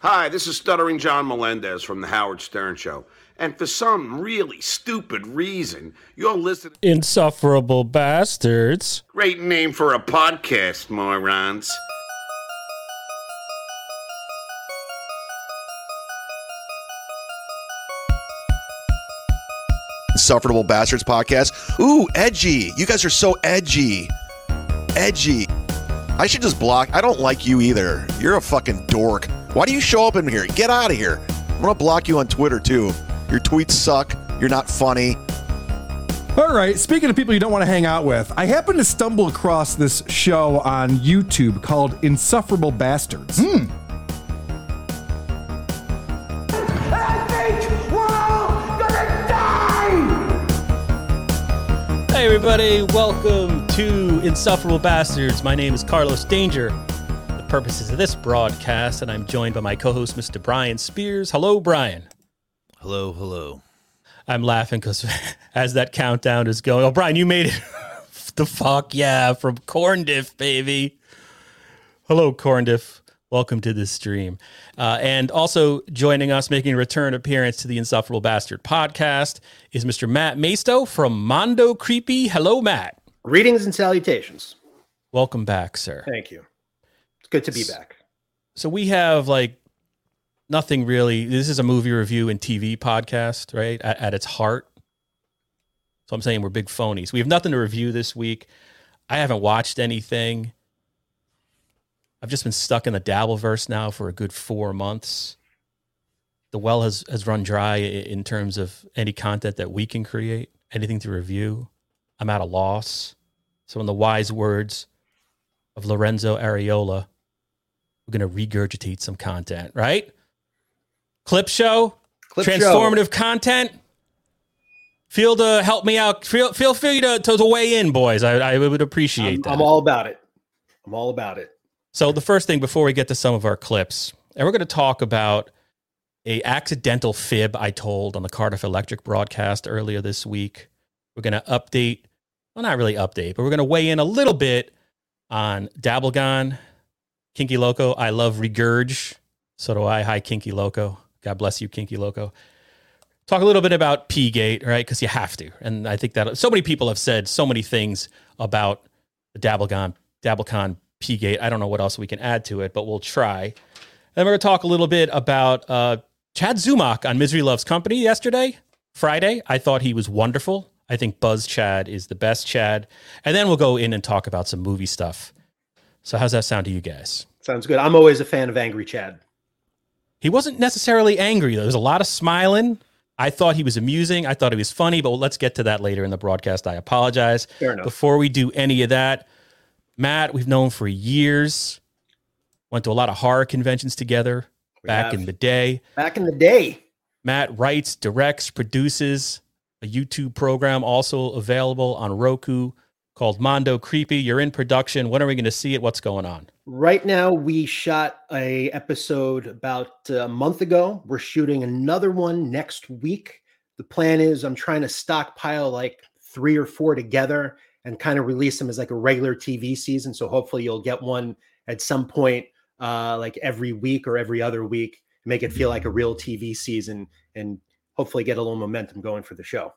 Hi, this is Stuttering John Melendez from The Howard Stern Show. And for some really stupid reason, you're listening. Insufferable bastards. Great name for a podcast, morons. Insufferable Bastards podcast. Ooh, edgy. You guys are so edgy. Edgy. I should just block. I don't like you either. You're a fucking dork. Why do you show up in here? Get out of here. I'm going to block you on Twitter too. Your tweets suck. You're not funny. All right, speaking of people you don't want to hang out with, I happened to stumble across this show on YouTube called Insufferable Bastards. I think we're all gonna die! Hey, everybody, welcome to Insufferable Bastards. My name is Carlos Danger. The purposes of this broadcast, and I'm joined by my co host, Mr. Brian Spears. Hello, Brian. Hello, hello. I'm laughing because as that countdown is going, oh, Brian, you made it. the fuck yeah, from Corndiff, baby. Hello, Corndiff. Welcome to this stream. Uh, and also joining us, making a return appearance to the Insufferable Bastard podcast, is Mr. Matt Maisto from Mondo Creepy. Hello, Matt. Greetings and salutations. Welcome back, sir. Thank you. It's good to be back. So we have like nothing really. This is a movie review and TV podcast, right? At, at its heart. So I'm saying we're big phonies. We have nothing to review this week. I haven't watched anything. I've just been stuck in the Dabbleverse now for a good four months. The well has, has run dry in terms of any content that we can create, anything to review. I'm at a loss. So, in the wise words of Lorenzo Areola, we're going to regurgitate some content, right? Clip show, Clip show. transformative content. Feel to help me out. Feel feel free to, to, to weigh in, boys. I, I would appreciate I'm, that. I'm all about it. I'm all about it. So the first thing before we get to some of our clips, and we're going to talk about a accidental fib I told on the Cardiff Electric broadcast earlier this week. We're going to update, well, not really update, but we're going to weigh in a little bit on Dabblegon, Kinky Loco. I love Regurge. So do I. Hi, Kinky Loco. God bless you, Kinky Loco. Talk a little bit about P-Gate, right? Because you have to. And I think that so many people have said so many things about the Dabblegon, Dabblecon P-Gate. I don't know what else we can add to it, but we'll try. Then we're going to talk a little bit about uh, Chad Zumock on Misery Loves Company yesterday, Friday. I thought he was wonderful. I think Buzz Chad is the best Chad. And then we'll go in and talk about some movie stuff. So, how's that sound to you guys? Sounds good. I'm always a fan of Angry Chad. He wasn't necessarily angry, though. There was a lot of smiling. I thought he was amusing. I thought he was funny, but let's get to that later in the broadcast. I apologize. Fair enough. Before we do any of that, Matt, we've known for years. Went to a lot of horror conventions together We back have. in the day. Back in the day. Matt writes, directs, produces a YouTube program also available on Roku called Mondo Creepy. You're in production. When are we going to see it? What's going on? Right now, we shot a episode about a month ago. We're shooting another one next week. The plan is I'm trying to stockpile like three or four together and kind of release them as like a regular TV season. So hopefully you'll get one at some point, uh, like every week or every other week, make it feel like a real TV season and hopefully get a little momentum going for the show.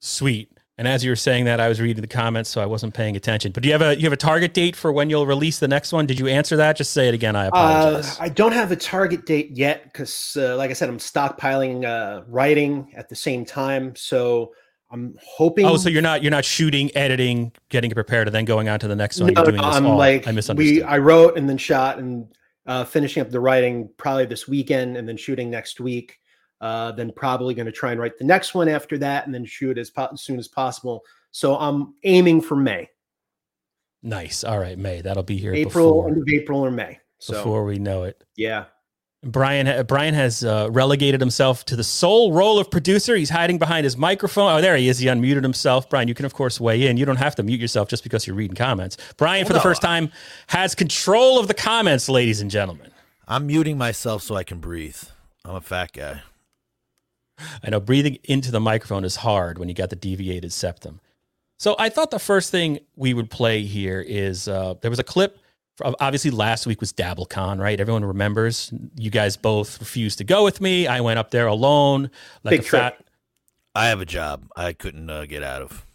Sweet. And as you were saying that, I was reading the comments, so I wasn't paying attention. But do you have a you have a target date for when you'll release the next one? Did you answer that? Just say it again. I Uh, apologize. I don't have a target date yet because, uh, like I said, I'm stockpiling uh, writing at the same time. So I'm hoping. oh, so you're not you're not shooting, editing, getting it prepared, and then going on to the next one. No, no, this I'm all. like I misunderstood. we. I wrote and then shot and uh, finishing up the writing probably this weekend and then shooting next week. Uh, then probably going to try and write the next one after that and then shoot as, po- as soon as possible. So I'm aiming for May, nice. All right, May. That'll be here April, before, end of April or May. So before we know it. yeah, Brian Brian has uh, relegated himself to the sole role of producer. He's hiding behind his microphone. Oh, there he is. He unmuted himself. Brian, you can of course weigh in. You don't have to mute yourself just because you're reading comments. Brian, for the no. first time, has control of the comments, ladies and gentlemen. I'm muting myself so I can breathe. I'm a fat guy. I know breathing into the microphone is hard when you got the deviated septum. So I thought the first thing we would play here is uh, there was a clip Obviously, last week was DabbleCon, right? Everyone remembers. You guys both refused to go with me. I went up there alone, like Big a trip. fat. I have a job I couldn't uh, get out of.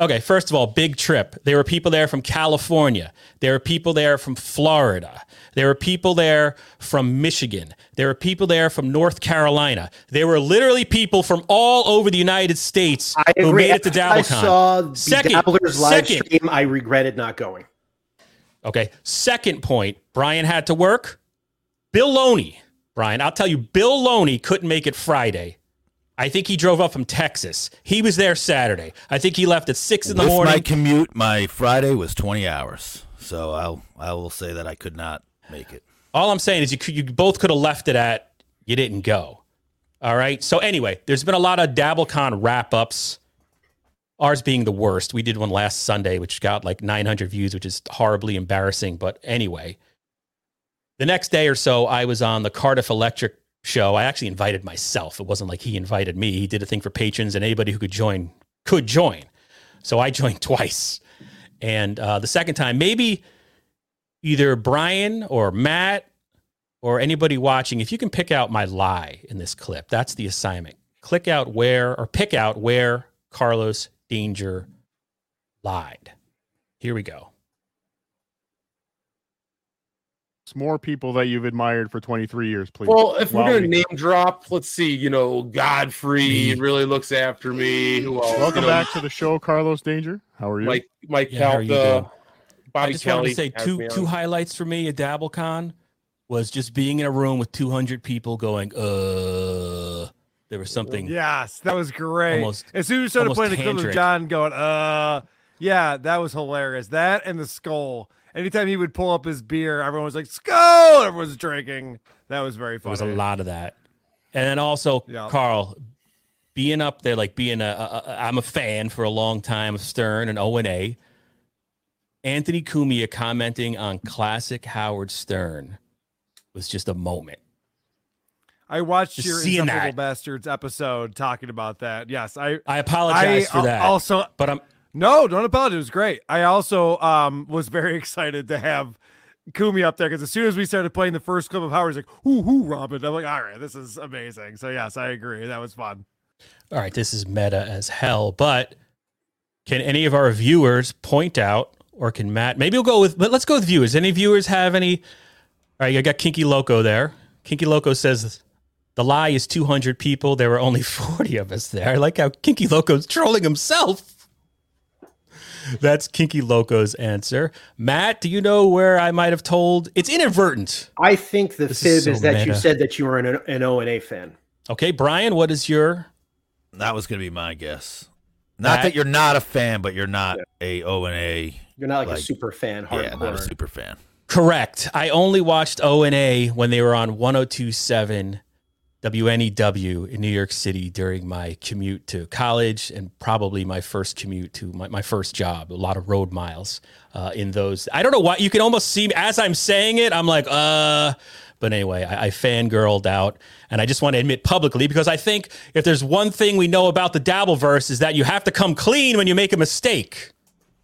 Okay, first of all, big trip. There were people there from California. There were people there from Florida. There were people there from Michigan. There were people there from North Carolina. There were literally people from all over the United States I who agree. made it to I DabbleCon. saw the Second- Dabblers live second. stream. I regretted not going. Okay. Second point, Brian had to work. Bill Loney, Brian, I'll tell you, Bill Loney couldn't make it Friday. I think he drove up from Texas. He was there Saturday. I think he left at six in the With morning. my commute, my Friday was 20 hours. So I'll I will say that I could not make it. All I'm saying is you could, you both could have left it at you didn't go. All right. So anyway, there's been a lot of DabbleCon wrap ups. Ours being the worst. We did one last Sunday, which got like 900 views, which is horribly embarrassing. But anyway, the next day or so, I was on the Cardiff Electric show. I actually invited myself. It wasn't like he invited me. He did a thing for patrons, and anybody who could join could join. So I joined twice. And uh, the second time, maybe either Brian or Matt or anybody watching, if you can pick out my lie in this clip, that's the assignment. Click out where or pick out where Carlos Danger lied. Here we go. More people that you've admired for 23 years, please. Well, if we're While gonna we- name drop, let's see. You know, Godfrey really looks after me. Who else? Welcome You know, back to the show, Carlos Danger. How are you? Mike, Mike Yeah, how are you Bobby I just Kelly. wanted to say has two on. two highlights for me at DabbleCon was just being in a room with 200 people going, uh, there was something. Yes, that was great. Almost- as soon as you started almost playing the clip of. John going, uh, yeah, that was hilarious. That and the skull. Anytime he would pull up his beer, everyone was like, skull! Everyone was drinking. That was very funny. There was a lot of that. And then also, Yeah. Carl, being up there, like being a, a, a, I'm a fan for a long time of Stern and O and A. Anthony Cumia commenting on classic Howard Stern was just a moment. I watched Just your Insufferable. Bastards episode talking about that. Yes, I I apologize I for that. Also, but I'm no, don't apologize. It was great. I also um was very excited to have Cumia up there because as soon as we started playing the first clip of Howard, he's like, "Whoo, whoo, Robin!" I'm like, "All right, this is amazing." So yes, I agree. That was fun. all right. This is meta as hell. But can any of our viewers point out, or can Matt? Maybe we'll go with. But let's go with viewers. Any viewers have any? All right, I got Kinky Loco there. Kinky Loco says the lie is 200 people. There were only 40 of us there. I like how Kinky Loco's trolling himself. That's Kinky Loco's answer. Matt, do you know where I might have told? It's inadvertent. I think the This fib is is, so that you said that you were an, an O and A fan. Okay, Brian, what is your? That was going to be my guess. Not That- that you're not a fan, but you're not a O and A. You're not like, a super fan, hardcore. Yeah, not a super fan. Correct. I only watched O and A when they were on 1027 WNEW in New York City during my commute to college and probably my first commute to my, my first job. A lot of road miles uh, in those. I don't know why. You can almost see as I'm saying it, I'm like, uh. But anyway, I, I fangirled out, and I just want to admit publicly because I think if there's one thing we know about the Dabbleverse is that you have to come clean when you make a mistake.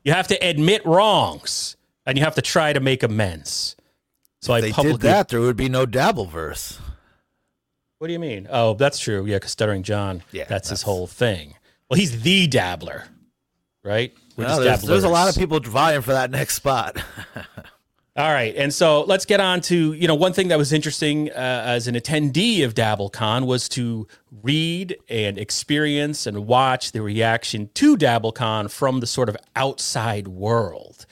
You have to admit wrongs, and you have to try to make amends. So I If they publicly. did that, there would be no Dabbleverse. What do you mean? Oh, that's true. Yeah, because Stuttering John. Yeah, that's, his that's- whole thing. Well, he's the dabbler, right? We're No, just there's, there's a lot of people vying for that next spot. All right, and so let's get on to you know one thing that was interesting uh, as an attendee of DabbleCon was to read and experience and watch the reaction to DabbleCon from the sort of outside world.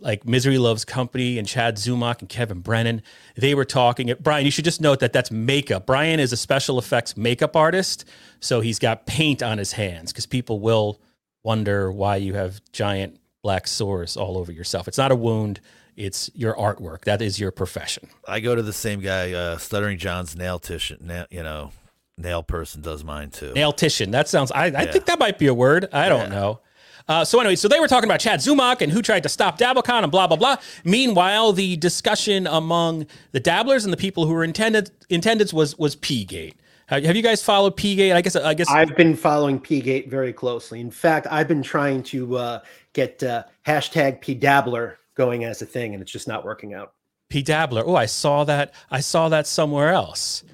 Like Misery Loves Company and Chad Zumock and Kevin Brennan, they were talking. Brian, you should just note that that's makeup. Brian is a special effects makeup artist, so he's got paint on his hands because people will wonder why you have giant black sores all over yourself. It's not a wound it's your artwork. That is your profession. I go to the same guy, uh, Stuttering John's nail tissue, nail, you know, nail person does mine too. Nailtician. That sounds. I, I think that might be a word. I don't know. Uh, so anyway, so they were talking about Chad Zumock and who tried to stop DabbleCon and blah blah blah. Meanwhile, the discussion among the dabblers and the people who were intended intendeds was was P-Gate. Have, you guys followed P-Gate? I guess I guess I've been following P-Gate very closely. In fact, I've been trying to uh, get uh, hashtag P Dabbler going as a thing, and it's just not working out. P Dabbler. Oh, I saw that. I saw that somewhere else.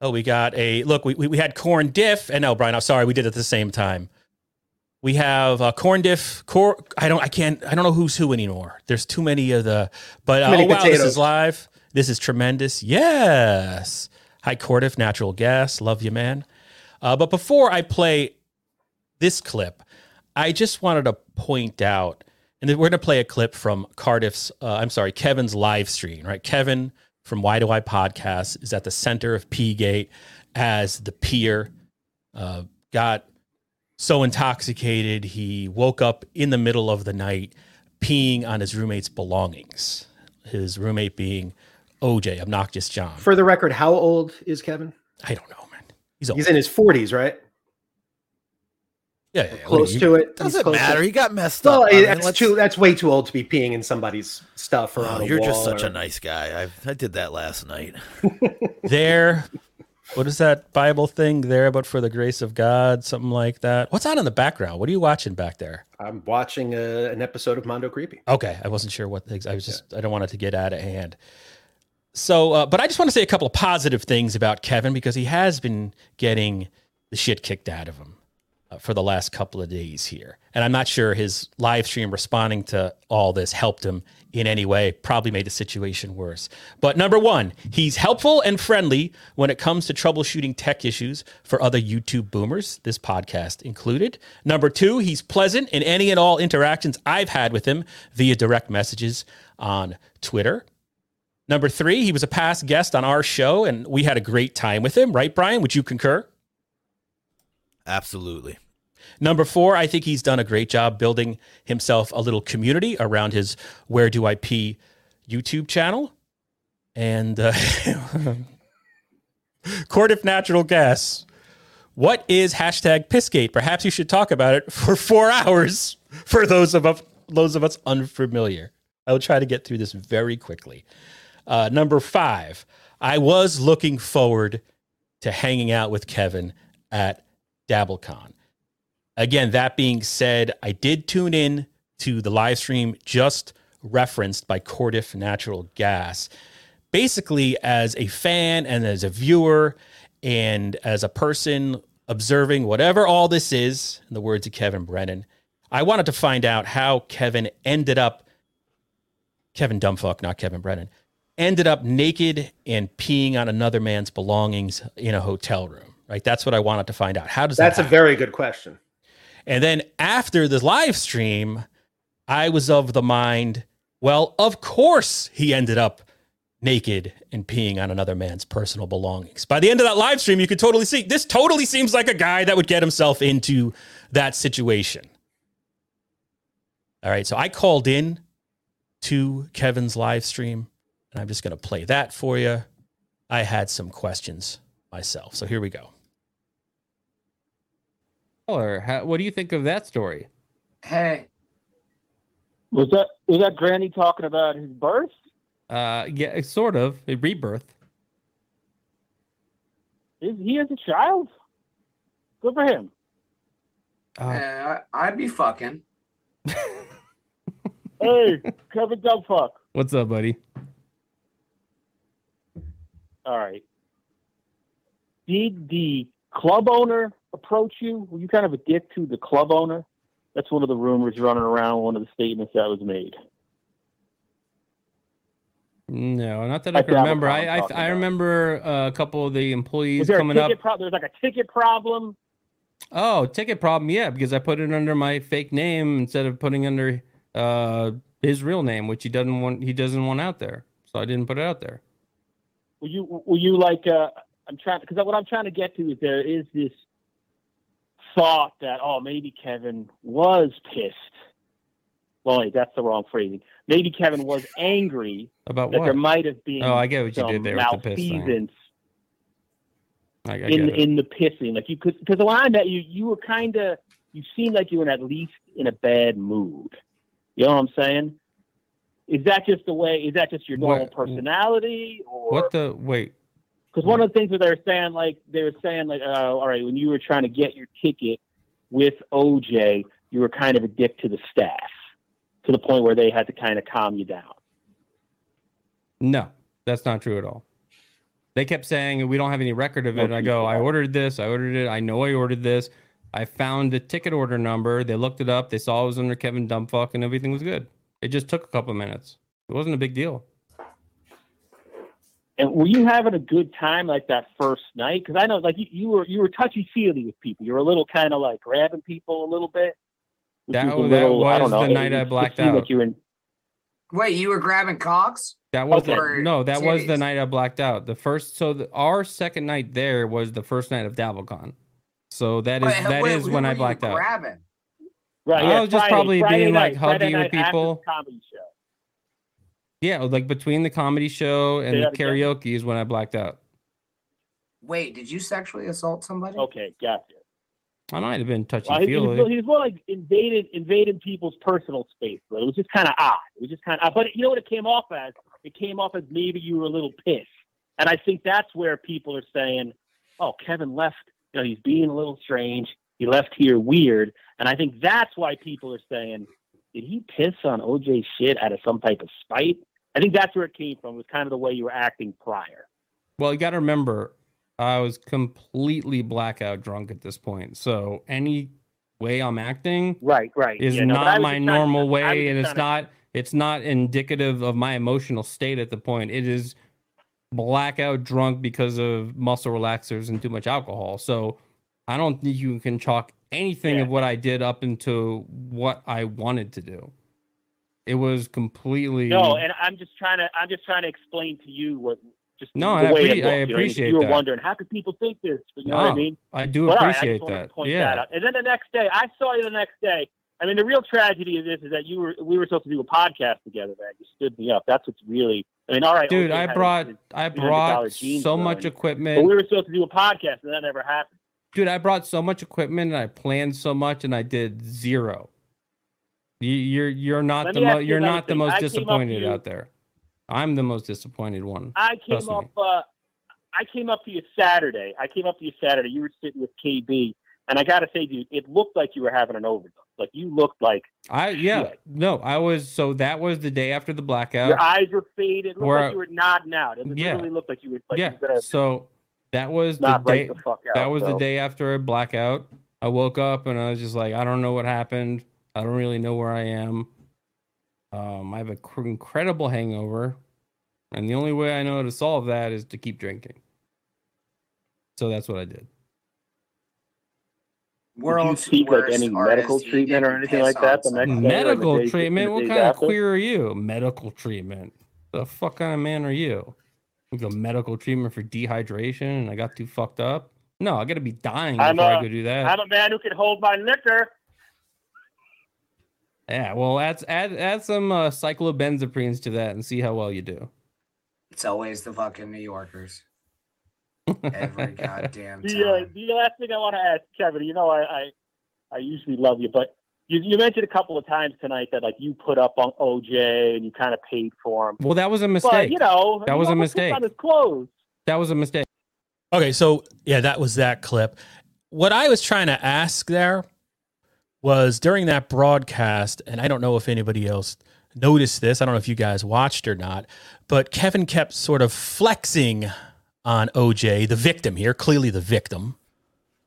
Oh, we got a look. We, we, we had corn diff, and no, Brian. I'm sorry, we did it at the same time. We have uh, corn diff. Cor, I don't. I can't. I don't know who's who anymore. There's too many of the. But many oh wow, this is live. This is tremendous. Yes. Hi, Cordiff, natural gas. Love you, man. Uh, but before I play this clip, I just wanted to point out, and then we're going to play a clip from Cardiff's, uh, I'm sorry, Kevin's live stream, right? Kevin from Why Do I Podcast is at the center of P Gate as the peer. Uh, got so intoxicated, he woke up in the middle of the night peeing on his roommate's belongings. His roommate being OJ, Obnoxious John. For the record, how old is Kevin? I don't know, man. He's old. He's in his 40s, right? yeah, yeah, yeah. Close to it. Doesn't close to matter. it. He got messed Well, up. I that's let's- too. That's way too old to be peeing in somebody's stuff or oh, on Oh, a you're just such or- a nice guy. I I did that last night. there. What is that Bible thing there? But for the grace of God, something like that. What's on in the background? What are you watching back there? I'm watching a, an episode of Mondo Creepy. Okay, I wasn't sure what things. I was just. I don't want it to get out of hand. So, uh, but I just want to say a couple of positive things about Kevin because he has been getting the shit kicked out of him uh, Uh, for the last couple of days here, and I'm not sure his live stream responding to all this helped him in any way. Probably made the situation worse. But number one, he's helpful and friendly when it comes to troubleshooting tech issues for other YouTube boomers, this podcast included. Number two, he's pleasant in any and all interactions I've had with him via direct messages on Twitter. Number three, he was a past guest on our show, and we had a great time with him, right, Brian? Would you concur? Absolutely. Number four, I think he's done a great job building himself a little community around his Where Do I Pee YouTube channel. And uh, Cordiff Natural Gas. What is hashtag Pissgate? Perhaps you should talk about it for four hours for those of us, those of us unfamiliar. I will try to get through this very quickly. Uh, number five, I was looking forward to hanging out with Kevin at DabbleCon. Again, that being said, I did tune in to the live stream just referenced by Cordiff Natural Gas. Basically, as a fan and as a viewer and as a person observing whatever all this is, in the words of Kevin Brennan, I wanted to find out how Kevin ended up, Kevin Dumbfuck, not Kevin Brennan, ended up naked and peeing on another man's belongings in a hotel room. Right? That's what I wanted to find out. How does That's that a very good question. And then after the live stream, I was of the mind, well, of course he ended up naked and peeing on another man's personal belongings. By the end of that live stream, you could totally see this totally seems like a guy that would get himself into that situation. All right, so I called in to Kevin's live stream, and I'm just going to play that for you. I had some questions myself. So here we go. Or how, what do you think of that story? Hey. Was that was that Granny talking about his birth? Uh, yeah, sort of a rebirth. Is he as a child? Good for him. Uh, Uh, I'd be fucking. Hey, Kevin Dumbfuck. What's up, buddy? All right. Did the club owner approach you? Were you kind of a dick to the club owner? That's one of the rumors running around. One of the statements that was made. No, not that I At can remember. I I, I remember uh, a couple of the employees coming up. pro- There's like a ticket problem. Oh, ticket problem. Yeah, because I put it under my fake name instead of putting under uh his real name, which he doesn't want. He doesn't want out there, so I didn't put it out there. Were you were you like uh, I'm trying because what I'm trying to get to is there is this thought that oh maybe Kevin was pissed. Well, wait, that's the wrong phrasing. Maybe Kevin was angry About that what? there might have been Oh, I get what you did there with the piss thing. I, I in in the pissing. Like you could because when I met you, you were kind of you seemed like you were at least in a bad mood. You know what I'm saying? Is that just the way? Is that just your normal What- personality, or What the wait? Because one of the things that they were saying, like they were saying, like, uh, all right, when you were trying to get your ticket with OJ, you were kind of a dick to the staff to the point where they had to kind of calm you down. No, that's not true at all. They kept saying we don't have any record of it. And I go, I ordered this. I ordered it. I know I ordered this. I found the ticket order number. They looked it up. They saw it was under Kevin Dumbfuck, and everything was good. It just took a couple minutes. It wasn't a big deal. And were you having a good time like that first night? Because I know, like you, you were, you were touchy feely with people. You were a little kind of like grabbing people a little bit. That, was a that little- I don't the night I blacked out. Like you were in, Wait, you were grabbing cocks? That was Okay. the, no, that was the night I blacked out. The first, so the, our second night there was the first night of DabbleCon. So that is Wait, that wait, is who when I blacked out. grabbing? right? I yeah, was just Friday- probably Friday being, like, night, Friday huggy with night after the people. Comedy show. Yeah, like between the comedy show and Say the that again? karaoke is when I blacked out. Wait, did you sexually assault somebody? Okay, gotcha. I might have been touching. Well, he, he, was, he was more like invaded invading people's personal space. But it was just kind of odd. It was just kind of. Odd. But you know what it came off as? It came off as maybe you were a little pissed. And I think that's where people are saying, "Oh, Kevin left. You know, he's being a little strange. He left here weird." And I think that's why people are saying, "Did he piss on OJ shit out of some type of spite?" I think that's where it came from. Was kind of the way you were acting prior. Well, you got to remember, I was completely blackout drunk at this point. So any way I'm acting Right, right. is Yeah, no, not my normal way, and it's not it's not indicative of my emotional state at the point. It is blackout drunk because of muscle relaxers and too much alcohol. So I don't think you can chalk anything of what I did up into what I wanted to do. It was completely No, and I'm just trying to I'm just trying to explain to you what just No, I way appre- it looked, I you know, appreciate you were that. wondering how could people think this? You know what I mean? I do But right, I appreciate to that. Yeah. out. And then the next day, I saw you the next day. I mean, the real tragedy of this is that you were we were supposed to do a podcast together. Man, you stood me up. That's what's really. I mean, all right, Dude, I brought his I brought so much But equipment. we were supposed to do a podcast, and that never happened. Dude, I brought so much equipment and I planned so much and I did zero. You, you're you're not Let the mo- you you're not the most I came up to disappointed out there. I'm the most disappointed one. I came up. Uh, I came up to you Saturday. I came up to you Saturday. You were sitting with KB, and I got to say, dude, it looked like you were having an overdose. Like you looked like I yeah no I was so that was the day after the blackout. your eyes were faded. It looked Where- like you were nodding out. It Yeah. literally looked like you were like yeah. you were gonna So that was the day. the fuck out. that was the day after a blackout. I woke up and I was just like, I don't know what happened. I don't really know where I am. Um, I have an incredible hangover, and the only way I know to solve that is to keep drinking. So that's what I did. Did you World's seek like any medical treatment or anything like that? The next somebody. day the Medical treatment? the What days kind of queer are you? Medical treatment? The fuck kind of man are you? You go medical treatment for dehydration, and I got too fucked up. No, I got to be dying I'm before I a- go do that. I'm a man who can hold my liquor. Yeah, well, add add add some uh, cyclobenzaprines to that and see how well you do. It's always the fucking New Yorkers. Every goddamn The, uh, time. the last thing I want to ask, Kevin, you know, I, I, I usually love you, but you, you mentioned a couple of times tonight that like you put up on OJ and you kind of paid for him. Well, that was a But mistake. you know, that was a mistake. On his clothes. That was a mistake. Okay, so yeah, that was that clip. What I was trying to ask there was during that broadcast, and I don't know if anybody else noticed this. I don't know if you guys watched or not, but Kevin kept sort of flexing on OJ, the victim here, clearly the victim,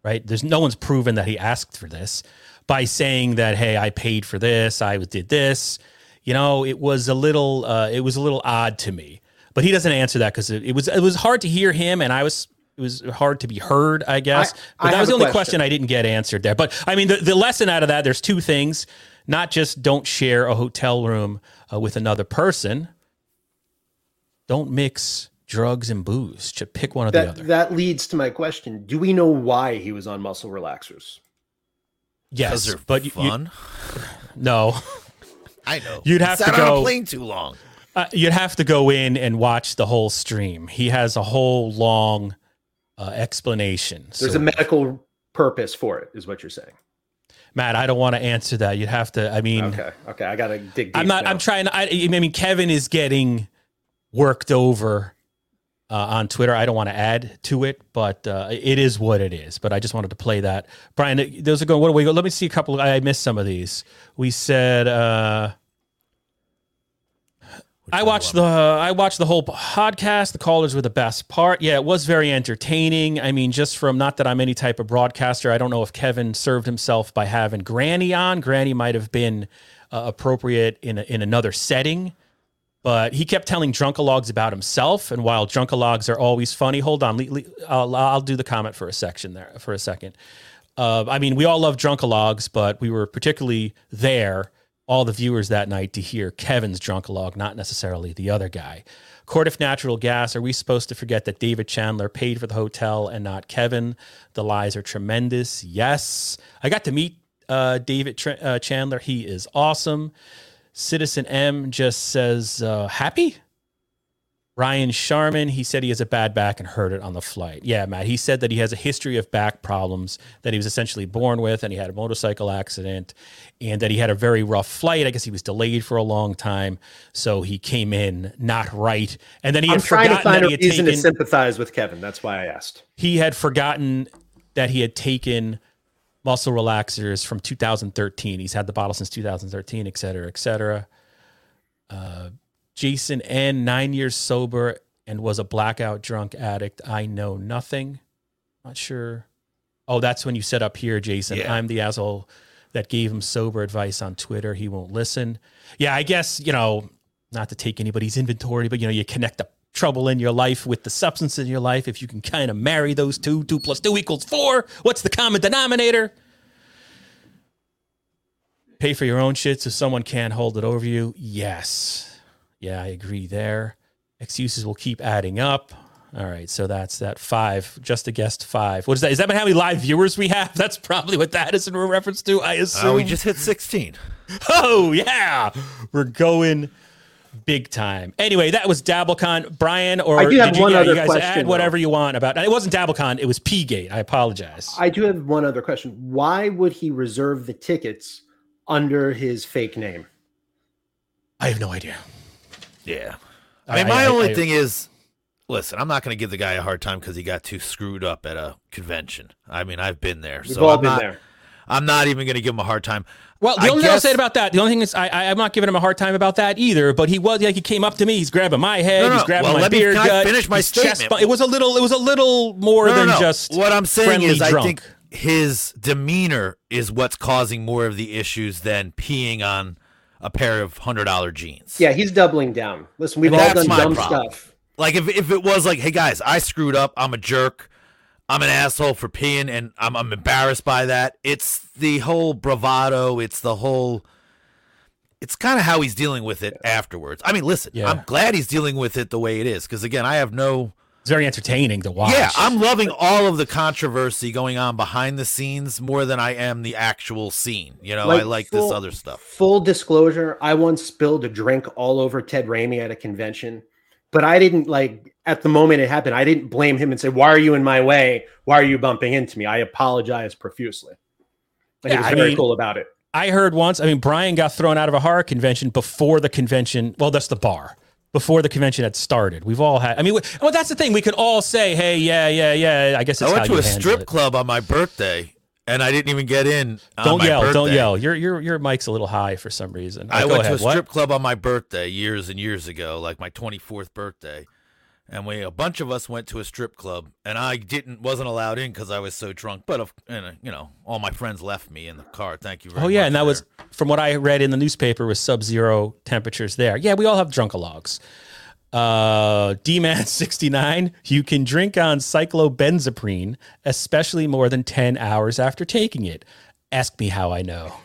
right? There's no one's proven that he asked for this by saying that, hey, I paid for this, I did this. You know, it was a little, uh, it was a little odd to me. But he doesn't answer that because it, it was it was hard to hear him, and I was it was hard to be heard, I guess. I- but I that was the only question. question I didn't get answered there. But I mean, the, the lesson out of that, there's two things: not just don't share a hotel room uh, with another person. Don't mix drugs and booze. Just pick one or the That other. that leads to my question: Do we know why he was on muscle relaxers? Yes, they're but you- you- fun. no, I know. You'd have Sat to on go a plane too long. Uh, you'd have to go in and watch the whole stream. He has a whole long uh, explanation. There's So, a medical purpose for it, is what you're saying. Matt, I don't want to answer that. You'd have to. I mean, Okay, okay, I gotta dig. Deep I'm not. now. I'm trying. To, I, I mean, Kevin is getting worked over uh, on Twitter. I don't want to add to it, but uh, it is what it is. But I just wanted to play that. Brian, those are going. What do we go? Let me see a couple. I missed some of these. We said. Uh, I watched the I watched the whole podcast. The callers were the best part. Yeah, it was very entertaining. I mean, just from not that I'm any type of broadcaster. I don't know if Kevin served himself by having Granny on. Granny might have been uh, appropriate in a, in another setting, but he kept telling drunkalogs about himself. And while drunkalogs are always funny, hold on, le- le- I'll, I'll do the comment for a section there for a second. Uh, I mean, we all love drunkalogs, but we were particularly there all the viewers that night to hear Kevin's drunkalog, not necessarily the other guy. Court of Natural Gas, are we supposed to forget that David Chandler paid for the hotel and not Kevin? The lies are tremendous. Yes. I got to meet uh, David Tr- uh, Chandler. He is awesome. Citizen M just says, uh, happy? Ryan Sharman, he said he has a bad back and hurt it on the flight. Yeah, Matt, he said that he has a history of back problems that he was essentially born with, and he had a motorcycle accident, and that he had a very rough flight. I guess he was delayed for a long time, so he came in not right, and then he I'm had trying to find a reason to sympathize with Kevin. That's why I asked. he had forgotten that he had taken muscle relaxers from 2013. He's had the bottle since 2013, et cetera, et cetera. Uh, Jason N, nine years sober and was a blackout drunk addict. I know nothing. Not sure. Oh, that's when you set up here, Jason. Yeah. I'm the asshole that gave him sober advice on Twitter. He won't listen. Yeah, I guess, you know, not to take anybody's inventory, but, you know, you connect the trouble in your life with the substance in your life. If you can kind of marry those two, two plus two equals four, what's the common denominator? Pay for your own shit so someone can't hold it over you. Yes. Yeah, I agree there. Excuses will keep adding up. All right, so that's that five. Just a guest five. What is that? Is that how many live viewers we have? That's probably what that is in reference to. I assume. Uh, we just hit 16. Oh yeah, we're going big time. Anyway, that was DabbleCon. Brian, or I do have did you, one yeah, other you guys question, add whatever you want about. It wasn't DabbleCon. It was P-Gate. I apologize. I do have one other question. Why would he reserve the tickets under his fake name? I have no idea. Yeah. I- I mean, my I- only I- thing is, listen, I'm not going to give the guy a hard time because he got too screwed up at a convention. I mean, I've been there, We've so all I'm been not, there. I'm not even going to give him a hard time. Well, the I only thing I'll say about that, the only thing is, I, I, I'm not giving him a hard time about that either. But he was like, he came up to me, he's grabbing my head, No, no, he's grabbing well, my let me- beard can I gut, finish my his chest statement? It was a little, it was a little more No, no, than no. just what I'm saying friendly is, I think his demeanor is what's causing more of the issues than peeing on a pair of hundred dollar jeans. Yeah, he's doubling down. Listen, we've And all done dumb problem. stuff. Like if if it was like, hey guys, I screwed up, I'm a jerk, I'm an asshole for peeing, and I'm I'm embarrassed by that. It's the whole bravado. It's the whole. It's kind of how he's dealing with it afterwards. I mean, listen, Yeah. I'm glad he's dealing with it the way it is because again, I have no. It's very entertaining to watch. Yeah, I'm loving all of the controversy going on behind the scenes more than I am the actual scene. You know, I like this other stuff. Full disclosure, I once spilled a drink all over Ted Raimi at a convention, but I didn't like at the moment it happened. I didn't blame him and say, "Why are you in my way? Why are you bumping into me?" I apologize profusely. And Yeah, he was I very mean- cool about it. I heard once. I mean, Brian got thrown out of a horror convention before the convention. Well, that's the bar. Before the convention had started, we've all had. I mean, we- well, that's the thing. We could all say, "Hey, yeah, yeah, yeah." I guess I went to a strip it. club on my birthday, and I didn't even get in. on Don't yell! Don't yell! Your your your mic's a little high for some reason. I Uh, went ahead. to a What? strip club on my birthday years and years ago, like my 24th birthday. And we a bunch of us went to a strip club, and I didn't wasn't allowed in because I was so drunk. But of and, uh, you know, all my friends left me in the car. Thank you very Oh yeah, and that was from what I read in the newspaper was sub-zero temperatures there. Yeah, we all have drunkalogs. Uh, D-Man 69, you can drink on cyclobenzaprine, especially more than 10 hours after taking it. Ask me how I know.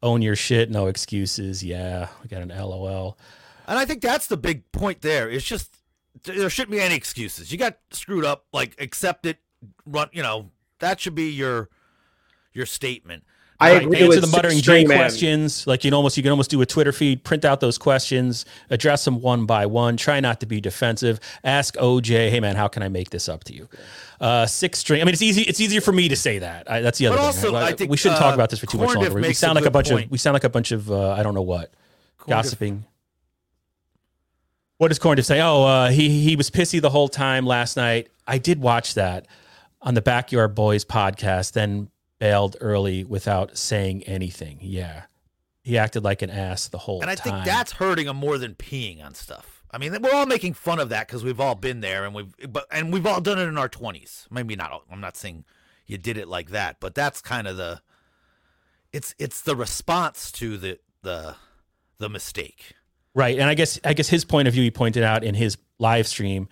Own your shit, no excuses. Yeah, we got an LOL. And I think that's the big point there. It's just there shouldn't be any excuses. You got screwed up, like accept it, run. You know that should be your your statement. I Right, agree answer with the muttering J questions. Like you can almost you can almost do a Twitter feed, print out those questions, address them one by one. Try not to be defensive. Ask OJ, hey man, how can I make this up to you? Uh, six string. I mean, it's easy. It's easier for me to say that. I, that's the other But thing. also, right? I think, we shouldn't talk uh, about this for too much longer. We sound a like a bunch point. of we sound like a bunch of uh, I don't know what Corndiff- gossiping. What does Corn say? Oh, uh, he he was pissy the whole time last night. I did watch that on the Backyard Boys podcast. Then bailed early without saying anything. Yeah, he acted like an ass the whole time. And I time. think that's hurting him more than peeing on stuff. I mean, we're all making fun of that because we've all been there, and we've but and we've all done it in our twenties. Maybe not. all- I'm not saying you did it like that, but that's kind of the. It's it's the response to the the the mistake. Right. And I guess I guess his point of view he pointed out in his live stream.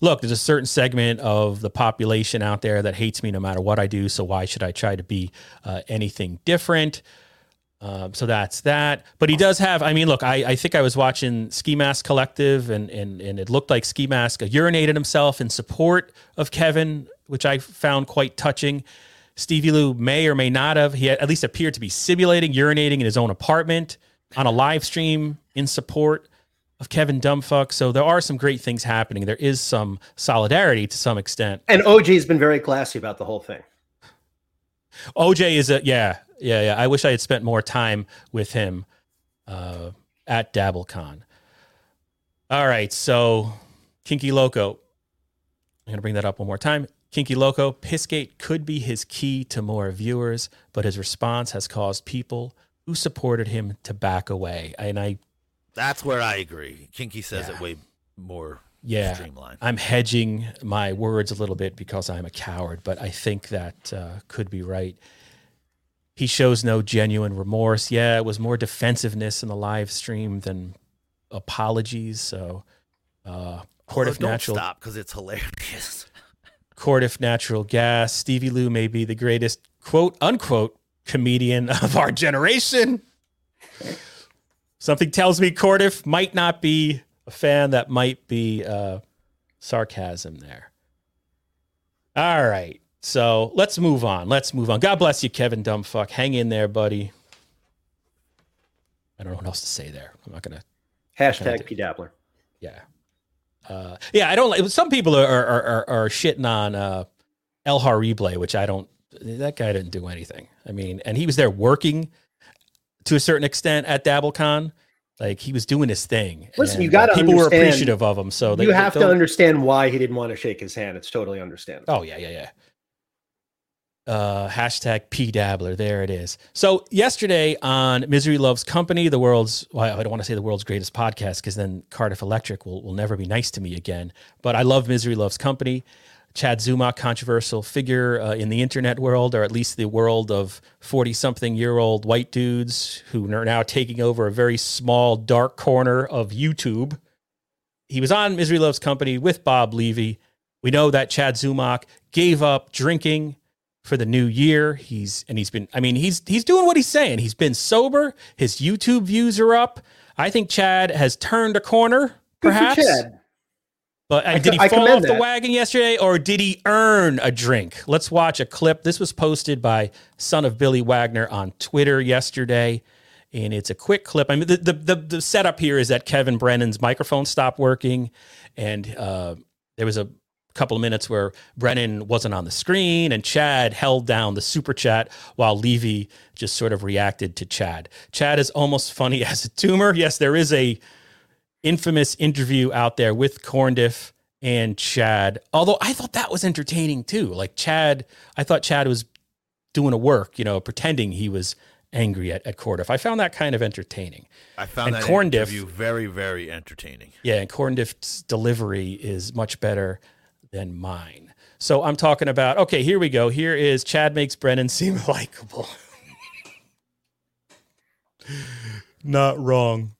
Look, there's a certain segment of the population out there that hates me no matter what I do. So why should I try to be uh, anything different? Um, so that's that. But he does have. I mean, look, I, I think I was watching Ski Mask Collective, and and and it looked like Ski Mask urinated himself in support of Kevin, which I found quite touching. Stevie Lou may or may not have. He at least appeared to be simulating urinating in his own apartment on a live stream in support of Kevin Dumbfuck. So there are some great things happening. There is some solidarity to some extent. And OG's been very classy about the whole thing. OJ is a yeah, yeah, yeah. I wish I had spent more time with him uh, at DabbleCon. All right, so Kinky Loco. I'm gonna bring that up one more time. Kinky Loco, Pissgate could be his key to more viewers, but his response has caused people who supported him to back away. And I That's where I agree. Kinky says it way more yeah, streamlined. I'm hedging my words a little bit because I'm a coward, but I think that uh, could be right. He shows no genuine remorse. Yeah, it was more defensiveness in the live stream than apologies. So, uh, Court of Natural stop because it's hilarious. Court of Natural Gas. Stevie Lou may be the greatest quote unquote comedian of our generation. Something tells me Cordiff might not be a fan. That might be uh, sarcasm there. All right. So let's move on. Let's move on. God bless you, Kevin Dumbfuck. Hang in there, buddy. I don't know what else to say there. I'm not gonna Hashtag P Dabbler. yeah. Uh, yeah, I don't like some people are are, are, are shitting on uh, El Harible, which I don't. That guy didn't do anything. I mean, and he was there working to a certain extent at DabbleCon. Like he was doing his thing. Listen, and, you got to people were appreciative of him. So they, you have to understand why he didn't want to shake his hand. It's totally understandable. Oh yeah, yeah, yeah. Uh, hashtag P Dabbler. There it is. So yesterday on Misery Loves Company, the world's well, I don't want to say the world's greatest podcast because then Cardiff Electric will, will never be nice to me again. But I love Misery Loves Company. Chad Zuma, controversial figure uh, in the internet world, or at least the world of 40 something year old white dudes who are now taking over a very small, dark corner of YouTube. He was on Misery Loves Company with Bob Levy. We know that Chad Zumock gave up drinking for the new year. He's and he's been I mean, he's he's doing what he's saying. He's been sober. His YouTube views are up. I think Chad has turned a corner, Good for perhaps. Chad. But uh, did he I fall off the wagon yesterday or did he earn a drink? Let's watch a clip. This was posted by son of Billy Wagner on Twitter yesterday. And it's a quick clip. I mean, the, the, the, the setup here is that Kevin Brennan's microphone stopped working. And uh, there was a couple of minutes where Brennan wasn't on the screen and Chad held down the super chat while Levy just sort of reacted to Chad. Chad is almost funny as a tumor. Yes, there is a infamous interview out there with Corndiff and Chad. Although I thought that was entertaining too. Like Chad, I thought Chad was doing a work, you know, pretending he was angry at, at Cordiff. I found that kind of entertaining. I found and that Corndiff, interview very, very entertaining. yeah, and Corndiff's delivery is much better than mine. So I'm talking about, okay, here we go. Here is Chad makes Brennan seem likable. Not wrong.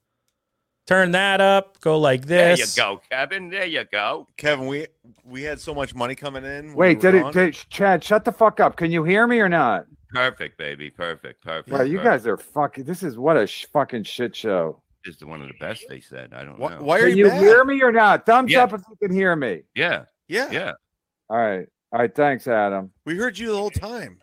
Turn that up, go like this. There you go, Kevin. There you go. Kevin, we we had so much money coming in. Wait, we did it, did, Chad, shut the fuck up. Can you hear me or not? Perfect, baby. Perfect. Perfect. Well, you perfect. guys are fucking. This is what a sh- fucking shit show. This is one of the best they said. I don't Why, know. why are Can you, you hear me or not? Thumbs Yeah. up if you can hear me. Yeah. Yeah. Yeah. All right. All right. Thanks, Adam. We heard you the whole time.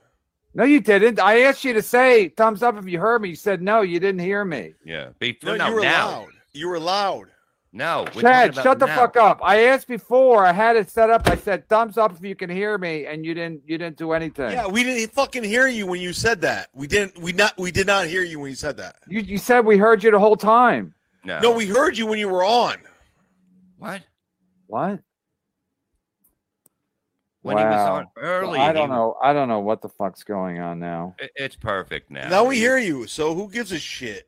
No, you didn't. I asked you to say thumbs up if you heard me. You said no, you didn't hear me. Yeah. Be, No, no, you were now. loud. You were loud. No. Chad, about shut the now. fuck up. I asked before. I had it set up. I said thumbs up if you can hear me, and you didn't. You didn't do anything. Yeah, we didn't fucking hear you when you said that. We didn't. We not. We did not hear you when you said that. You you said we heard you the whole time. No. No, we heard you when you were on. What? What? When he was Wow. on early, I don't was- know. I don't know what the fuck's going on now. It- It's perfect now. Now we hear you, so who gives a shit?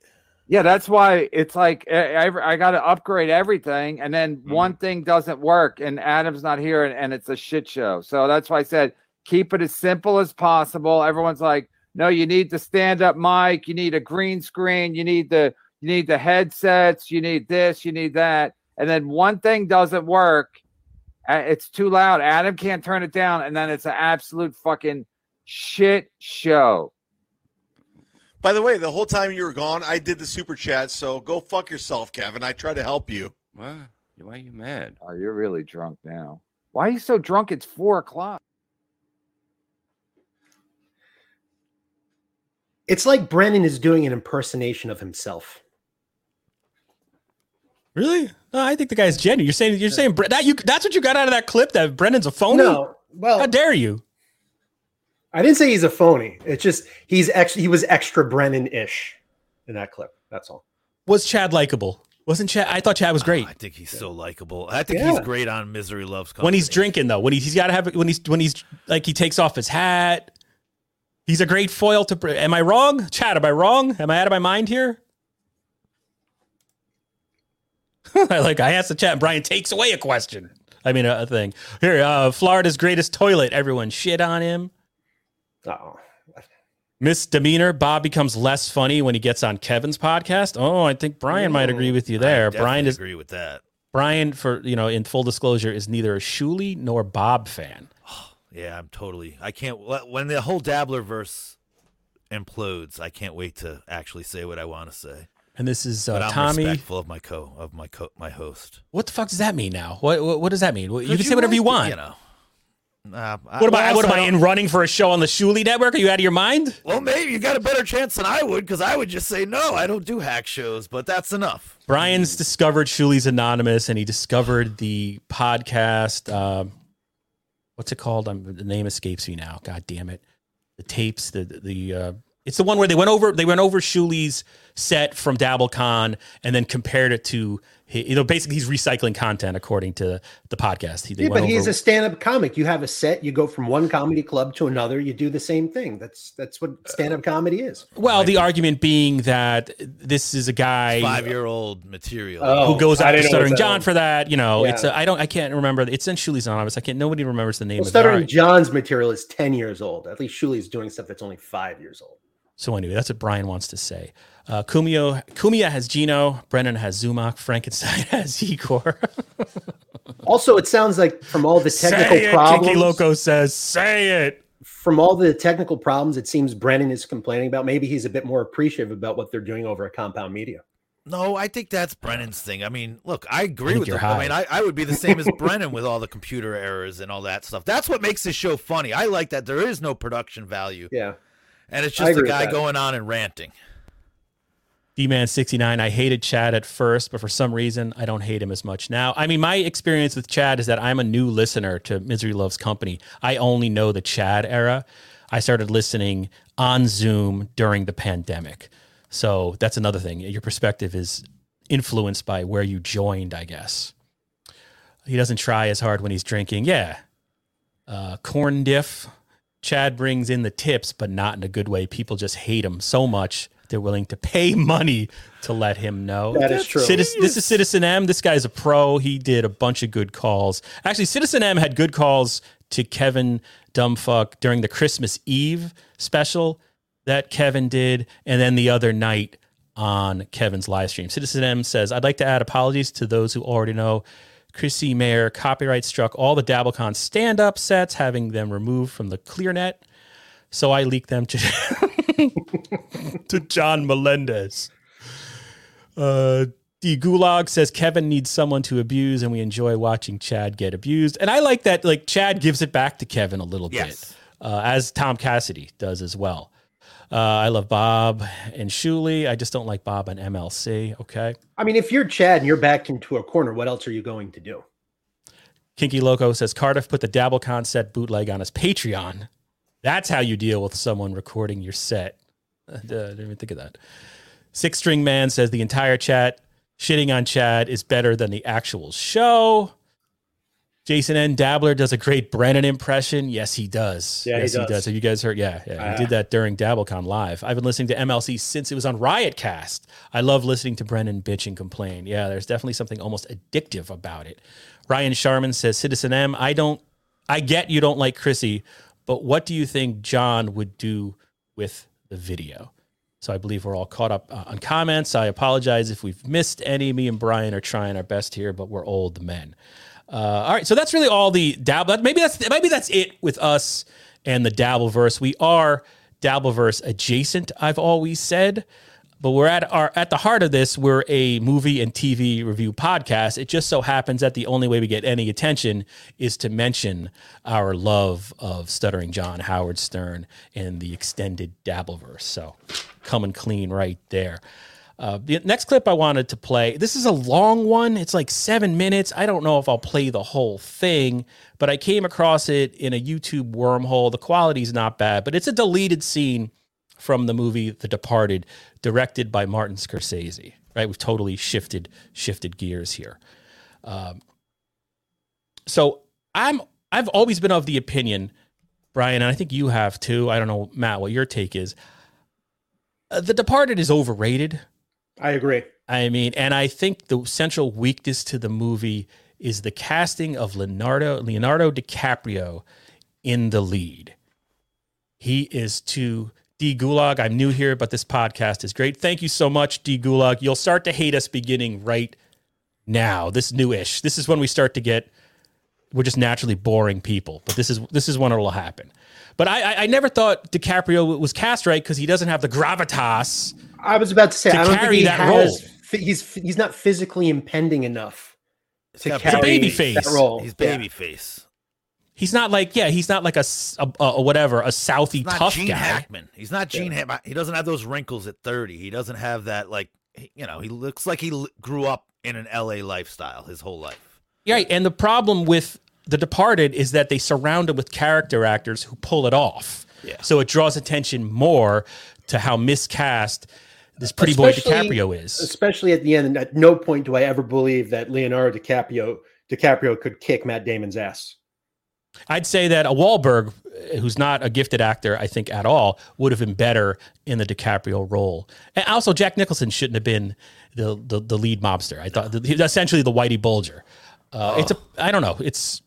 Yeah, that's why it's like eh, I, I got to upgrade everything, and then Mm-hmm. one thing doesn't work, and Adam's not here, and, and it's a shit show. So that's why I said keep it as simple as possible. Everyone's like, no, you need the stand up mic, you need a green screen, you need the you need the headsets, you need this, you need that, and then one thing doesn't work, it's too loud. Adam can't turn it down, and then it's an absolute fucking shit show. By the way, the whole time you were gone, I did the super chat, so go fuck yourself, Kevin. I tried to help you. What? Why are you mad? Oh, you're really drunk now. Why are you so drunk? It's four o'clock. It's like Brennan is doing an impersonation of himself. Really? No, I think the guy's genuine. You're saying you're saying that you that's what you got out of that clip that Brennan's a phony. No, well, how dare you? I didn't say he's a phony. It's just he's ex- he was extra Brennan-ish in that clip. That's all. Was Chad likable? Wasn't Chad? I thought Chad was great. I think he's so likable. I think Yeah. he's great on Misery Loves Company. when he's drinking though, when he's, he's got to have when he's when he's like he takes off his hat. He's a great foil to. Am I wrong, Chad? Am I wrong? Am I out of my mind here? I like I asked the chat. and Brian takes away a question. I mean a, a thing. Here, uh, Florida's greatest toilet. Everyone shit on him. Oh. Misdemeanor. Bob becomes less funny when he gets on Kevin's podcast. Oh, I think Brian might agree with you there. Brian Definitely is agree with that. Brian, for you know, in full disclosure, is neither a Shuli nor Bob fan. Yeah, I'm totally. I can't. When the whole Dabbleverse implodes, I can't wait to actually say what I want to say. And this is but uh, I'm Tommy. respectful of my co of my co my host. What the fuck does that mean now? What what, what does that mean? You can Could say whatever like you want. You know. Uh, What am I? What also- in running for a show on the Shuli Network? Are you out of your mind? Well, maybe you got a better chance than I would because I would just say no. I don't do hack shows, but that's enough. Brian's discovered Shuli's Anonymous, and he discovered the podcast. Um, what's it called? I'm, the name escapes me now. God damn it! The tapes. The the. Uh, it's the one where they went over. They went over Shuli's set from DabbleCon and then compared it to. You know, basically, he's recycling content according to the podcast. He, Yeah, went but he's over- a stand-up comic. You have a set. You go from one comedy club to another. You do the same thing. That's that's what uh, stand-up comedy is. Well, the argument being that this is a guy Five year old material. Oh, who goes I after didn't Stuttering John for that. You know, Yeah. it's I I don't I can't remember. It's in Shuli's Anonymous. I can't. Nobody remembers the name Well, of it. Stuttering right. John's material is ten years old. At least Shuli's doing stuff that's only five years old. So anyway, that's what Brian wants to say. Uh, Kumio Cumia has Gino. Brennan has Zumock. Frankenstein has Igor. Also, it sounds like from all the technical say it, problems, Kiki Loco says, "Say it." From all the technical problems, it seems Brennan is complaining about. Maybe he's a bit more appreciative about what they're doing over at Compound Media. No, I think that's Brennan's thing. I mean, look, I agree think with you're. I mean, I. I would be the same as Brennan with all the computer errors and all that stuff. That's what makes this show funny. I like that there is no production value. Yeah. And it's just a guy going on and ranting. D Man 69. I hated Chad at first, but for some reason, I don't hate him as much now. I mean, my experience with Chad is that I'm a new listener to Misery Loves Company. I only know the Chad era. I started listening on Zoom during the pandemic. So that's another thing. Your perspective is influenced by where you joined, I guess. He doesn't try as hard when he's drinking. Yeah. Uh, corn diff. Chad brings in the tips, but not in a good way. People just hate him so much they're willing to pay money to let him know. That is true. Citizen, this is Citizen M. This guy's a pro. He did a bunch of good calls. Actually, Citizen M had good calls to Kevin Dumbfuck during the Christmas Eve special that Kevin did, and then the other night on Kevin's live stream. Citizen M says, I'd like to add apologies to those who already know. Chrissie Mayr copyright struck all the DabbleCon stand up sets, having them removed from the ClearNet. So I leaked them to, to John Melendez. Uh, the Gulag says Kevin needs someone to abuse, and we enjoy watching Chad get abused. And I like that, like Chad gives it back to Kevin a little Yes. bit, uh, as Tom Cassidy does as well. Uh, I love Bob and shuli I just don't like Bob and MLC. Okay. I mean, if you're Chad and you're backed into a corner, what else are you going to do? Kinky Loco says Cardiff put the DabbleCon set bootleg on his Patreon. That's how you deal with someone recording your set. I didn't even think of that. Six String Man says the entire chat Shitting on Chad is better than the actual show. Jason N. Dabbler does a great Brennan impression. Yes, he does. Yeah, he yes, does. Have you guys heard? Yeah, yeah. Uh, he did that during DabbleCon live. I've been listening to MLC since it was on Riotcast. I love listening to Brennan bitch and complain. Yeah, there's definitely something almost addictive about it. Ryan Sharman says, Citizen M, I don't, I get you don't like Chrissy, but what do you think John would do with the video? So I believe we're all caught up uh, on comments. I apologize if we've missed any. Me and Brian are trying our best here, but we're old men. Uh, all right, so that's really all the dabble. Maybe that's maybe that's it with us and the Dabbleverse. We are Dabbleverse adjacent. I've always said, but we're at our at the heart of this. We're a movie and TV review podcast. It just so happens that the only way we get any attention is to mention our love of Stuttering John, Howard Stern, and the extended Dabbleverse. So coming clean right there. Uh, the next clip I wanted to play, this is a long one. It's like seven minutes. I don't know if I'll play the whole thing, but I came across it in a YouTube wormhole. The quality's not bad, but it's a deleted scene from the movie The Departed, directed by Martin Scorsese. Right, we've totally shifted shifted gears here. Um, so I'm I've always been of the opinion, Brian, and I think you have too. I don't know, Matt, what your take is. Uh, the Departed is overrated. I agree. I mean, and I think the central weakness to the movie is the casting of Leonardo Leonardo DiCaprio in the lead. He is too D Gulag. I'm new here, but this podcast is great. Thank you so much, D Gulag. You'll start to hate us beginning right now. This new-ish. This is when we start to get we're just naturally boring people. But this is this is when it will happen. But I I, I never thought DiCaprio was cast right because he doesn't have the gravitas. I was about to say to I don't carry think he that has, role. He's he's not physically impending enough to got carry baby face. that role. He's Yeah. baby face. He's not like yeah, he's not like a whatever a Southie He's not tough Gene guy. Hackman. He's not Gene Hackman. He doesn't have those wrinkles at 30. He doesn't have that like you know, he looks like he l- grew up in an LA lifestyle his whole life. Right, and the problem with The Departed is that they surround him with character actors who pull it off. Yeah. So it draws attention more to how miscast this pretty boy DiCaprio is. Especially at the end, at no point do I ever believe that Leonardo DiCaprio DiCaprio could kick Matt Damon's ass. I'd say that a Wahlberg, who's not a gifted actor, I think at all, would have been better in the DiCaprio role. And also, Jack Nicholson shouldn't have been the the, the lead mobster. I thought he's essentially the Whitey Bulger. Uh, It's a I don't know. It's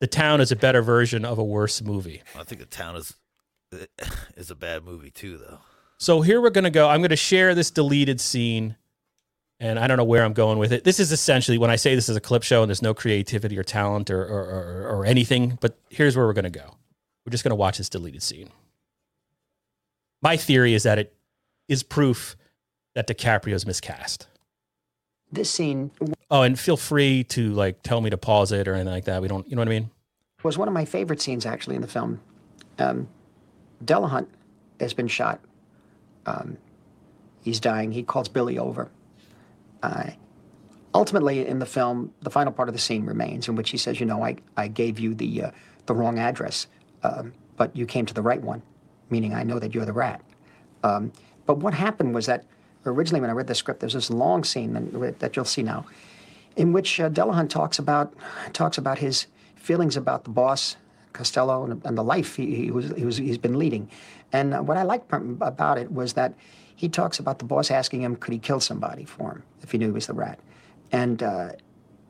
the town is a better version of a worse movie. I think the town is is a bad movie too though. So here we're gonna go. I'm gonna share this deleted scene, and I don't know where I'm going with it. This is essentially when I say this is a clip show and there's no creativity or talent or or, or, or anything. But here's where we're gonna go. We're just gonna watch this deleted scene. My theory is that it is proof that DiCaprio's miscast. This scene Oh, and feel free to like tell me to pause it or anything like that. We don't, you know what I mean? was one of my favorite scenes actually in the film. Um, Delahunt has been shot. Um, he's dying. He calls Billy over. Uh, ultimately, in the film, the final part of the scene remains in which he says, "You know, I, I gave you the uh, the wrong address, um, but you came to the right one, meaning I know that you're the rat." Um, but what happened was that originally, when I read the script, there's this long scene that, that you'll see now, in which uh, Delahunt talks about talks about his feelings about the boss Costello and, and the life he, he was he was he's been leading, and uh, what I liked about it was that he talks about the boss asking him could he kill somebody for him if he knew he was the rat, and uh,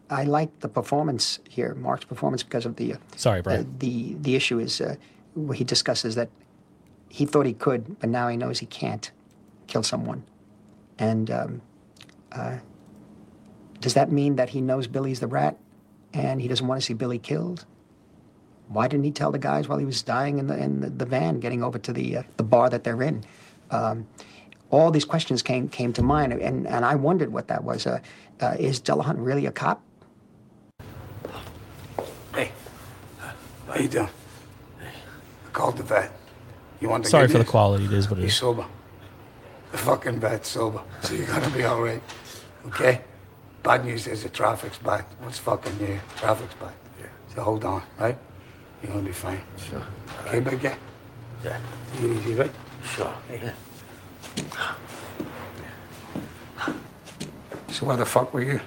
I like the performance here, Mark's performance because of the uh, Sorry, uh, the the issue is uh, he discusses that he thought he could, but now he knows he can't kill someone, and um, uh, does that mean that he knows Billy's the rat and he doesn't want to see Billy killed? Why didn't he tell the guys while he was dying in the in the, the van, getting over to the uh, the bar that they're in? Um, all these questions came came to mind, and, and I wondered what that was. Uh, uh, is Delahunt really a cop? Hey, how you doing? I called the vet. You want the Sorry good for the quality. It is what it He's is. sober. The fucking vet's sober, so you're gonna be all right. Okay? Bad news is the traffic's bad. What's fucking there? Traffic's bad. Yeah. So hold on, right? You're gonna be fine. Sure. Okay, big guy? Yeah. You easy, right? Sure. Hey. So where the fuck were you?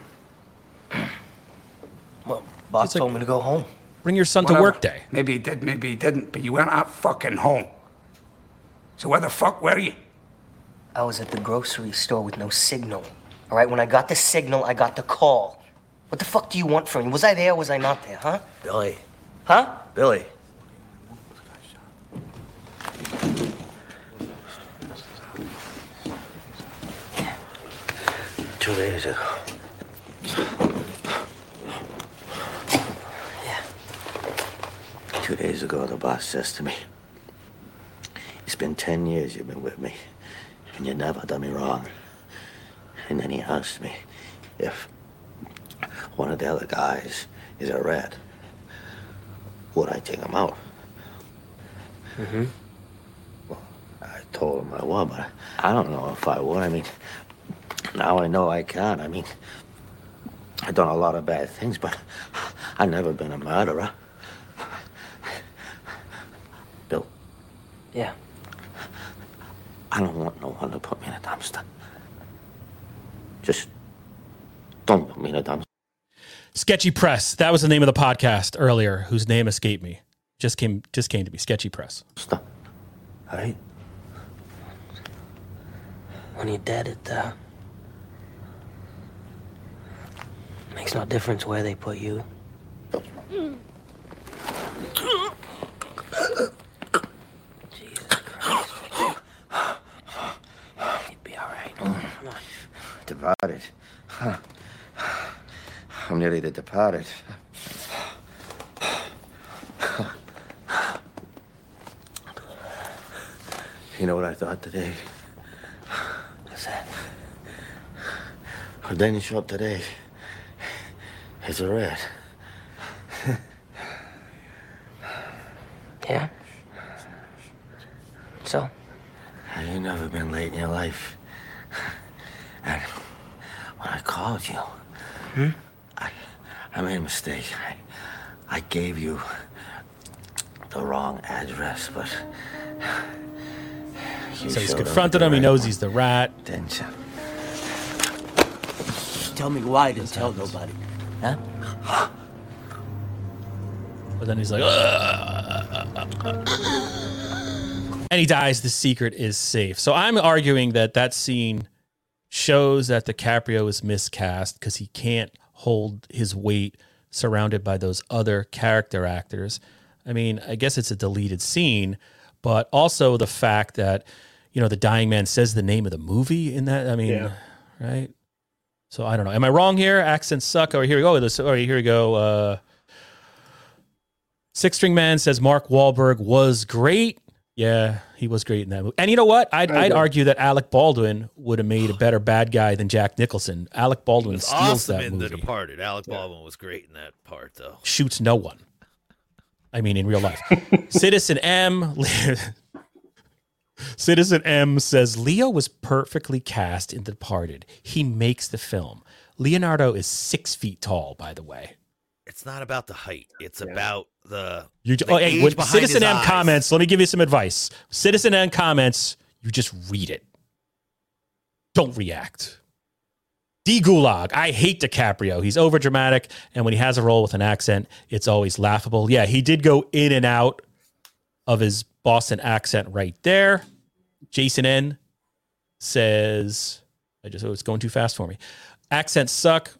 Well, boss told me to go home. Bring your son to Whatever. work day. Maybe he did, maybe he didn't, but you went out fucking home. So where the fuck were you? I was at the grocery store with no signal. All right, when I got the signal, I got the call. What the fuck do you want from me? Was I there or was I not there, huh? Billy. Huh? Billy. Two days ago. Yeah. Two days ago, the boss says to me, It's been 10 years you've been with me, and you never done me wrong. And then he asked me if one of the other guys is a rat, would I take him out? Mm-hmm. Well, I told him I would, but I don't know if I would. I mean, now I know I can't. I mean, I've done a lot of bad things, but I've never been a murderer. Bill, Yeah. I don't want no one to put me in a dumpster. Just don't put me in a dumpster. Sketchy Press. That was the name of the podcast earlier, whose name escaped me. Just came just came to me. Sketchy Press. Stop. All right. When you're dead, it uh, makes no difference where they put you. You'd be all right. Come on. Departed. Huh. I'm nearly the departed. You know what I thought today? What's that? Well, then you show up today. It's a rat. Yeah? So? Have You never been late in your life. And when I called you, Hmm? I, I made a mistake. I, I gave you the wrong address, but. you So he's confronted him. the He right knows he's the rat. Didn't you? Tell me why I didn't tell nobody. Huh? But then he's like, and he dies. The secret is safe. So I'm arguing that that scene shows that DiCaprio is miscast because he can't hold his weight surrounded by those other character actors. I mean, I guess it's a deleted scene, but also the fact that you know the dying man says the name of the movie in that. I mean, Yeah. right? So I don't know. Am I wrong here? Accents suck. Or here we go. This. Or here we go. Uh, Six String Man says Mark Wahlberg was great. Yeah, he was great in that movie. And you know what? I'd, I I'd argue that Alec Baldwin would have made a better bad guy than Jack Nicholson. Alec Baldwin was steals awesome that in movie. The Departed. Alec Baldwin was great in that part, though. Shoots no one. I mean, in real life. Citizen M. Citizen M says Leo was perfectly cast in The Departed. He makes the film. Leonardo is six feet tall, by the way. It's not about the height. It's about the. You the oh, hey, when Citizen M eyes. comments, let me give you some advice. Citizen M comments, you just read it. Don't react. D Gulag, I hate DiCaprio. He's over dramatic, and when he has a role with an accent, it's always laughable. Yeah, he did go in and out of his Boston accent right there. Jason N says, I just, oh, it's going too fast for me. Accents suck.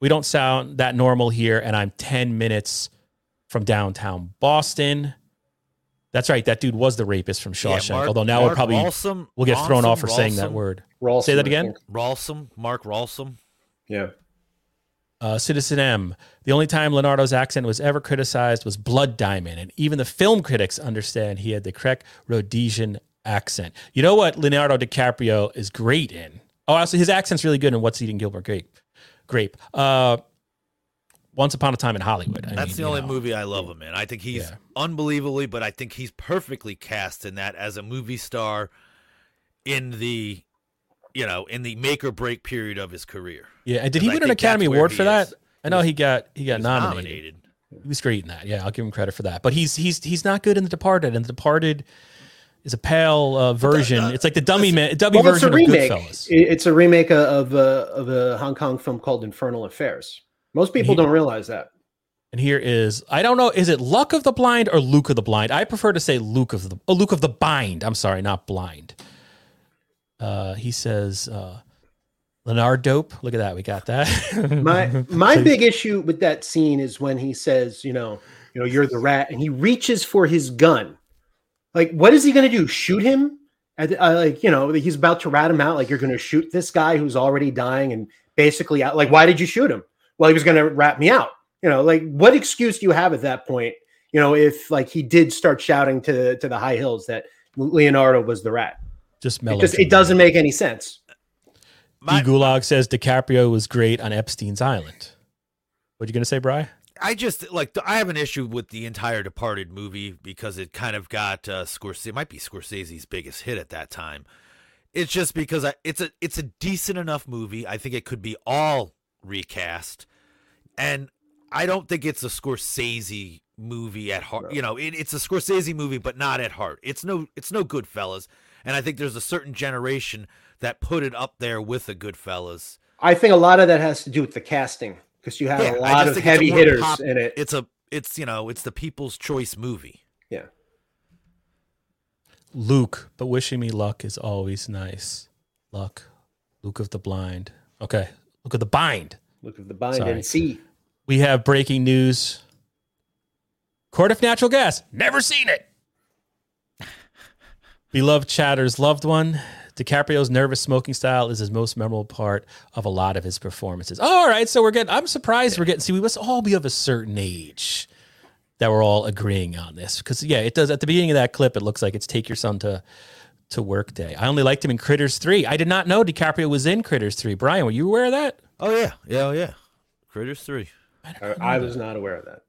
We don't sound that normal here, and I'm 10 minutes from downtown Boston. That's right. That dude was the rapist from Yeah, Shawshank. Mark- although now we'll probably Rawson- we'll get thrown off Rawson- for saying that word. Rawson, Say that again. Ralsom, Mark Ralsom. Yeah. Uh, Citizen M. The only time Leonardo's accent was ever criticized was Blood Diamond, and even the film critics understand he had the correct Rhodesian accent. You know what Leonardo DiCaprio is great in? Oh, also his accent's really good in What's Eating Gilbert Grape. Grape. Uh, Once Upon a Time in Hollywood. I That's mean, the only know. movie I love him in. I think he's Yeah. unbelievably, but I think he's perfectly cast in that as a movie star in the, you know, in the make or break period of his career. Yeah, and did he win an Academy Award he for that? is. I know he got he got was nominated. nominated. He was great in that. Yeah, I'll give him credit for that. But he's he's he's not good in The Departed. And The Departed, is a pale uh, version. it's like the dummy man, dummy Well, it's a version of remake. Goodfellas. It's a remake of a, of a Hong Kong film called Infernal Affairs. Most people don't realize that. And here is I don't know, is it Luck of the Blind or Luke of the Blind? I prefer to say Luke of the oh, Luke of the Bind. I'm sorry, not blind. Uh, he says uh, Leonard Dope. Look at that, we got that. My my big issue with that scene is when he says, you know, you know, you're the rat, and he reaches for his gun. Like, what is he going to do? Shoot him? At the- uh, like, you know, he's about to rat him out. Like, you're going to shoot this guy who's already dying, and basically, out. Like, why did you shoot him? Well, he was going to rat me out. You know, like, what excuse do you have at that point? You know, if like he did start shouting to to the high hills that Leonardo was the rat, just it mellow. just it doesn't make any sense. D Gulag says DiCaprio was great on Epstein's Island. What are you gonna say, Bry? I just like I have an issue with the entire Departed movie because it kind of got uh, Scorsese. It might be Scorsese's biggest hit at that time. It's just because I, it's a it's a decent enough movie. I think it could be all recast, and I don't think it's a Scorsese movie at heart. You know, it, it's a Scorsese movie, but not at heart. It's no it's no Goodfellas, and I think there's a certain generation that put it up there with the Goodfellas. I think a lot of that has to do with the casting because you have Yeah, a I lot of think it's a heavy hitters pop- in it. It's a it's you know it's the people's choice movie. Yeah. Luke, but wishing me luck is always nice. Luck, Luke of the Blind. Okay, Luke of the Bind. Look at the bind Sorry. and see. We have breaking news. Court of Natural Gas. Never seen it. Beloved Chatter's loved one. DiCaprio's nervous smoking style is his most memorable part of a lot of his performances. All right, so we're getting. I'm surprised we're getting. See, we must all be of a certain age that we're all agreeing on this because yeah, it does. At the beginning of that clip, it looks like it's take your son to to work day. I only liked him in Critters Three. I did not know DiCaprio was in Critters Three. Brian, were you aware of that? Oh yeah, yeah, oh, yeah. Critters three. I, I was not aware of that.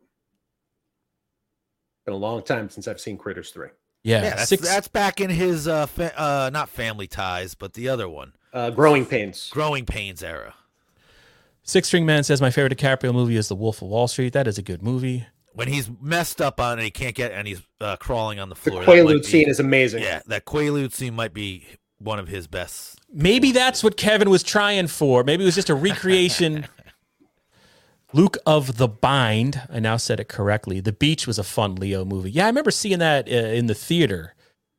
Been a long time since I've seen Critters three. Yeah, that's, six- that's back in his uh, fa- uh not Family Ties, but the other one, Uh, Growing Pains. Growing Pains era. Six String Man says my favorite DiCaprio movie is The Wolf of Wall Street. That is a good movie. When he's messed up on it, he can't get, and he's uh, crawling on the The floor. The might Quaalude be- scene is amazing. Yeah, that Quaalude scene might be one of his best. Maybe that's what Kevin was trying for. Maybe it was just a recreation. Luke of the Bind. I now said it correctly. The Beach was a fun Leo movie. Yeah, I remember seeing that uh, in the theater.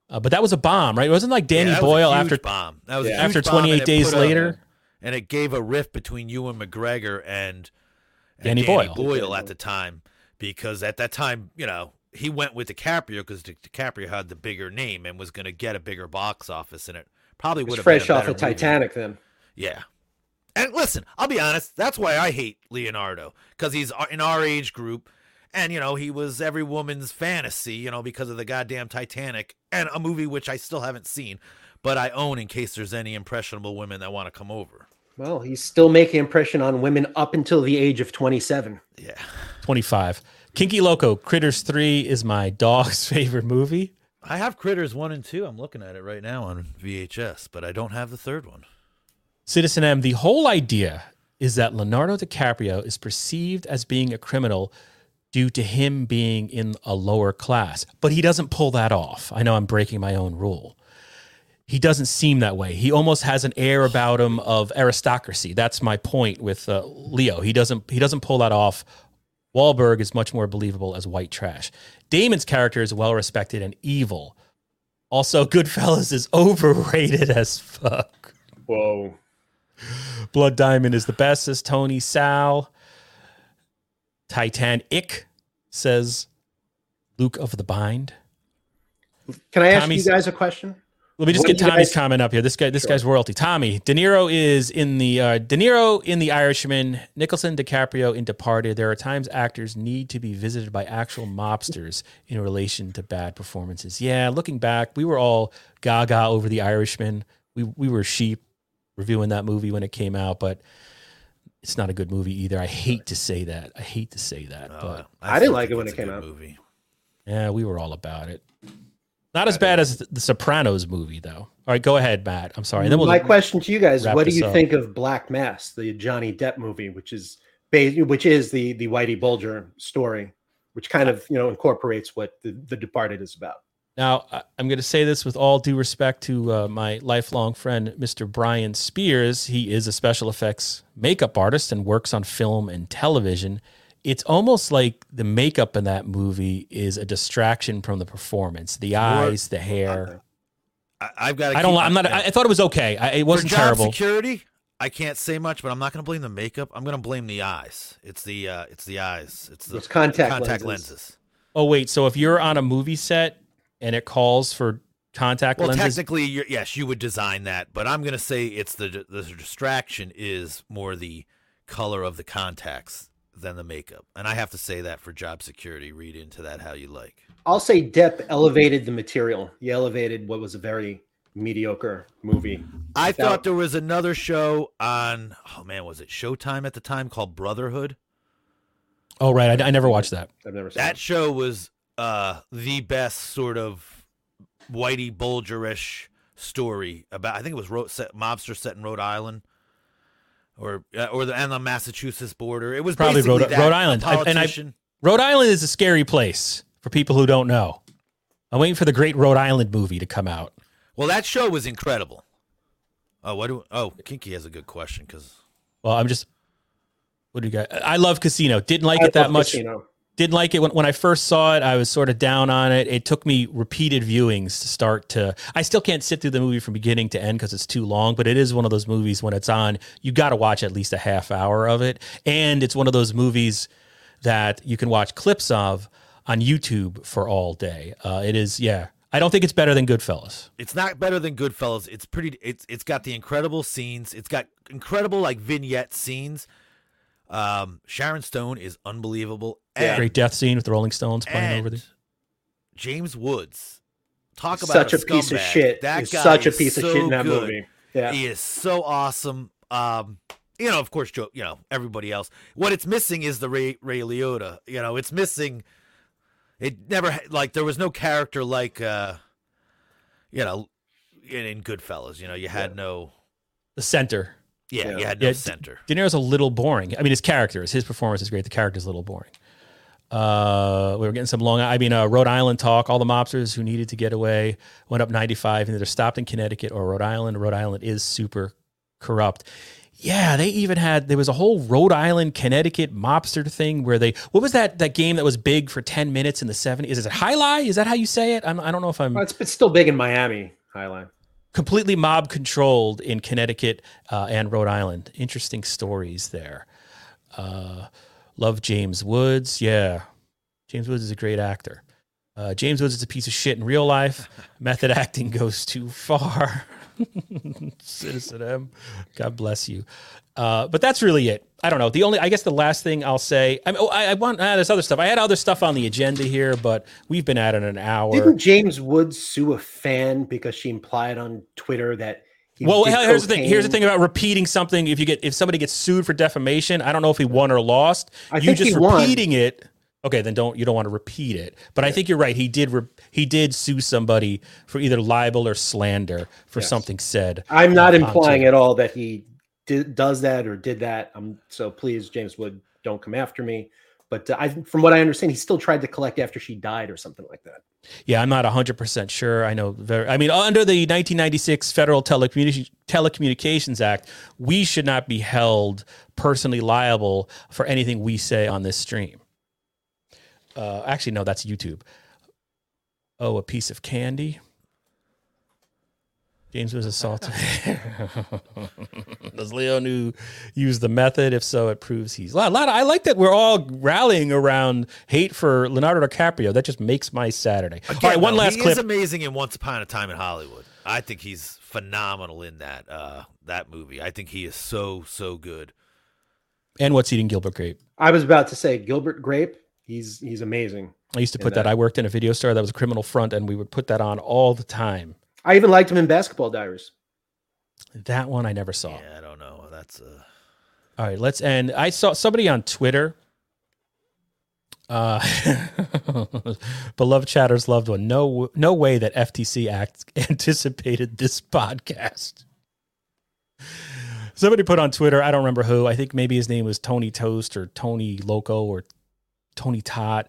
Uh, but that was a bomb, right? It wasn't like Danny Yeah, that was a Boyle huge after bomb. That was a after huge bomb, 28 it days put a- later. and it gave a rift between you and McGregor and, and Danny Boyle. Boyle at the time because at that time, you know, he went with DiCaprio because Di- DiCaprio had the bigger name and was going to get a bigger box office, and it probably would have fresh been a off of better movie. Titanic then. Yeah. And listen, I'll be honest. That's why I hate Leonardo because he's in our age group, and you know he was every woman's fantasy. You know because of the goddamn Titanic and a movie which I still haven't seen, but I own in case there's any impressionable women that want to come over. Well, he's still making impression on women up until the age of 27. Yeah. 25. Kinky Loco, Critters 3 is my dog's favorite movie. I have Critters one and two. I'm looking at it right now on VHS, but I don't have the third one. Citizen M, the whole idea is that Leonardo DiCaprio is perceived as being a criminal due to him being in a lower class, but he doesn't pull that off. I know I'm breaking my own rule. He doesn't seem that way. He almost has an air about him of aristocracy. That's my point with uh, Leo. He doesn't he doesn't pull that off. Wahlberg is much more believable as white trash. Damon's character is well respected and evil. Also, Goodfellas is overrated as fuck. Whoa. Blood Diamond is the best, says Tony Sal. Titanic says Luke of the Bind. Can I ask Tommy's- you guys a question? Let me just What get Tommy's guys- comment up here. This guy, this guy's royalty. Tommy De Niro is in the uh, De Niro in the Irishman. Nicholson, DiCaprio in Departed. There are times actors need to be visited by actual mobsters in relation to bad performances. Yeah, looking back, we were all gaga over the Irishman. We we were sheep reviewing that movie when it came out, but it's not a good movie either. I hate to say that. I hate to say that, but I didn't like it when it came out. yeah, we were all about it. Not as bad as the Sopranos movie, though. All right, go ahead, Matt. I'm sorry. And then we'll My question to you guys: What do you up. think of Black Mass, the Johnny Depp movie, which is ba- which is the the Whitey Bulger story, which kind of you know incorporates what the, the Departed is about? Now, I- I'm going to say this with all due respect to uh, my lifelong friend, Mr. Brian Spears. He is a special effects makeup artist and works on film and television. It's almost like the makeup in that movie is a distraction from the performance. The eyes, the hair. I, I've got. I don't. I'm not. I, I thought it was okay. I, it wasn't For job terrible. security, I can't say much, but I'm not going to blame the makeup. I'm going to blame the eyes. It's the uh, it's the eyes. It's the It's contact contact lenses. lenses. Oh wait, so if you're on a movie set and it calls for contact Well, lenses, technically, you're, yes, you would design that, but I'm going to say it's the the distraction is more the color of the contacts than the makeup, and I have to say that for job security. Read into that how you like. I'll say Depp elevated the material. He elevated what was a very mediocre movie. I Without- thought there was another show on. Oh man, was it Showtime at the time called Brotherhood? oh right, I, I never watched that. I've never seen That show was uh the best sort of Whitey Bulger-ish story about. I think it was ro- set, mobster set in Rhode Island, or uh, or the and the Massachusetts border. It was Probably Rhode, that, Rhode Island. I- and I. Rhode Island is a scary place for people who don't know. I'm waiting for the great Rhode Island movie to come out. Well, that show was incredible. Oh, what do? Oh, Kinky has a good question because Well, I'm just. What do you got? I love Casino. Didn't like I it that much. Casino. Didn't like it when, when I first saw it. I was sort of down on it. It took me repeated viewings to start to. I still can't sit through the movie from beginning to end because it's too long. But it is one of those movies when it's on, you got to watch at least a half hour of it. And it's one of those movies that you can watch clips of on YouTube for all day. Uh, it is, yeah. I don't think it's better than Goodfellas. it's not better than Goodfellas. It's pretty. It's it's got the incredible scenes. It's got incredible like vignette scenes. Um, Sharon Stone is unbelievable. And Great death scene with the Rolling Stones playing over there. James Woods. Talk about Such a piece of shit. That He's guy such a is piece of shit in that good. movie. Yeah. He is so awesome. Um, you know, of course, Joe. You know, everybody else. What it's missing is the Ray Ray Liotta. You know, it's missing. It never like there was no character like uh, you know, in, in Goodfellas. You know, you had no. The center. Yeah, you had no D- center. De Niro's a little boring. I mean, his character is his performance is great. The character's a little boring. Uh, we were getting some long. I mean, uh, Rhode Island talk. All the mobsters who needed to get away went up 95 and either stopped in Connecticut or Rhode Island. Rhode Island is super corrupt. Yeah, they even had there was a whole Rhode Island Connecticut mobster thing where they what was that that game that was big for 10 minutes in the 70s? Is it Highlight? Is that how you say it? I'm, I don't know if I'm Well, it's, it's still big in Miami, Highline. Completely mob controlled in Connecticut uh, and Rhode Island. Interesting stories there. Uh, love James Woods. Yeah, James Woods is a great actor. Uh, James Woods is a piece of shit in real life. Method acting goes too far. Citizen M, God bless you. Uh, but that's really it. I don't know. The only, I guess, the last thing I'll say. I, mean, oh, I, I want. Ah, there's other stuff. I had other stuff on the agenda here, but we've been at it an hour. Didn't James Woods sue a fan because she implied on Twitter that he well, here's the thing. Here's the thing about repeating something. If you get if somebody gets sued for defamation, I don't know if he won or lost. I you think just he won. repeating it. Okay, then don't you don't want to repeat it. But I think you're right. He did re- he did sue somebody for either libel or slander for Yes. something said. I'm not implying Twitter. at all that he did, does that or did that. Um, so please, James Wood, don't come after me. But uh, I, from what I understand, he still tried to collect after she died or something like that. Yeah, I'm not 100% sure. I know very I mean under the 1996 Federal Telecommunications Telecommunications Act, we should not be held personally liable for anything we say on this stream. Uh, actually no, that's YouTube. Oh, a piece of candy. James was assaulted. Does Leo new use the method? If so, it proves he's a lot. a lot of- I like that we're all rallying around hate for Leonardo DiCaprio. That just makes my Saturday. all right, one though, last he clip. is amazing in Once Upon a Time in Hollywood. I think he's phenomenal in that uh, that movie. I think he is so so good. and what's eating Gilbert Grape. I was about to say Gilbert Grape. He's he's amazing. I used to put that. I worked in a video store that was a criminal front, and we would put that on all the time. I even liked him in Basketball Diaries. That one I never saw. Yeah, I don't know. That's uh... All right, let's end. I saw somebody on Twitter. Uh, beloved chatters loved one. No, no way that FTC Act anticipated this podcast. Somebody put on Twitter. I don't remember who. I think maybe his name was Tony Toast or Tony Loco or Tony Tot.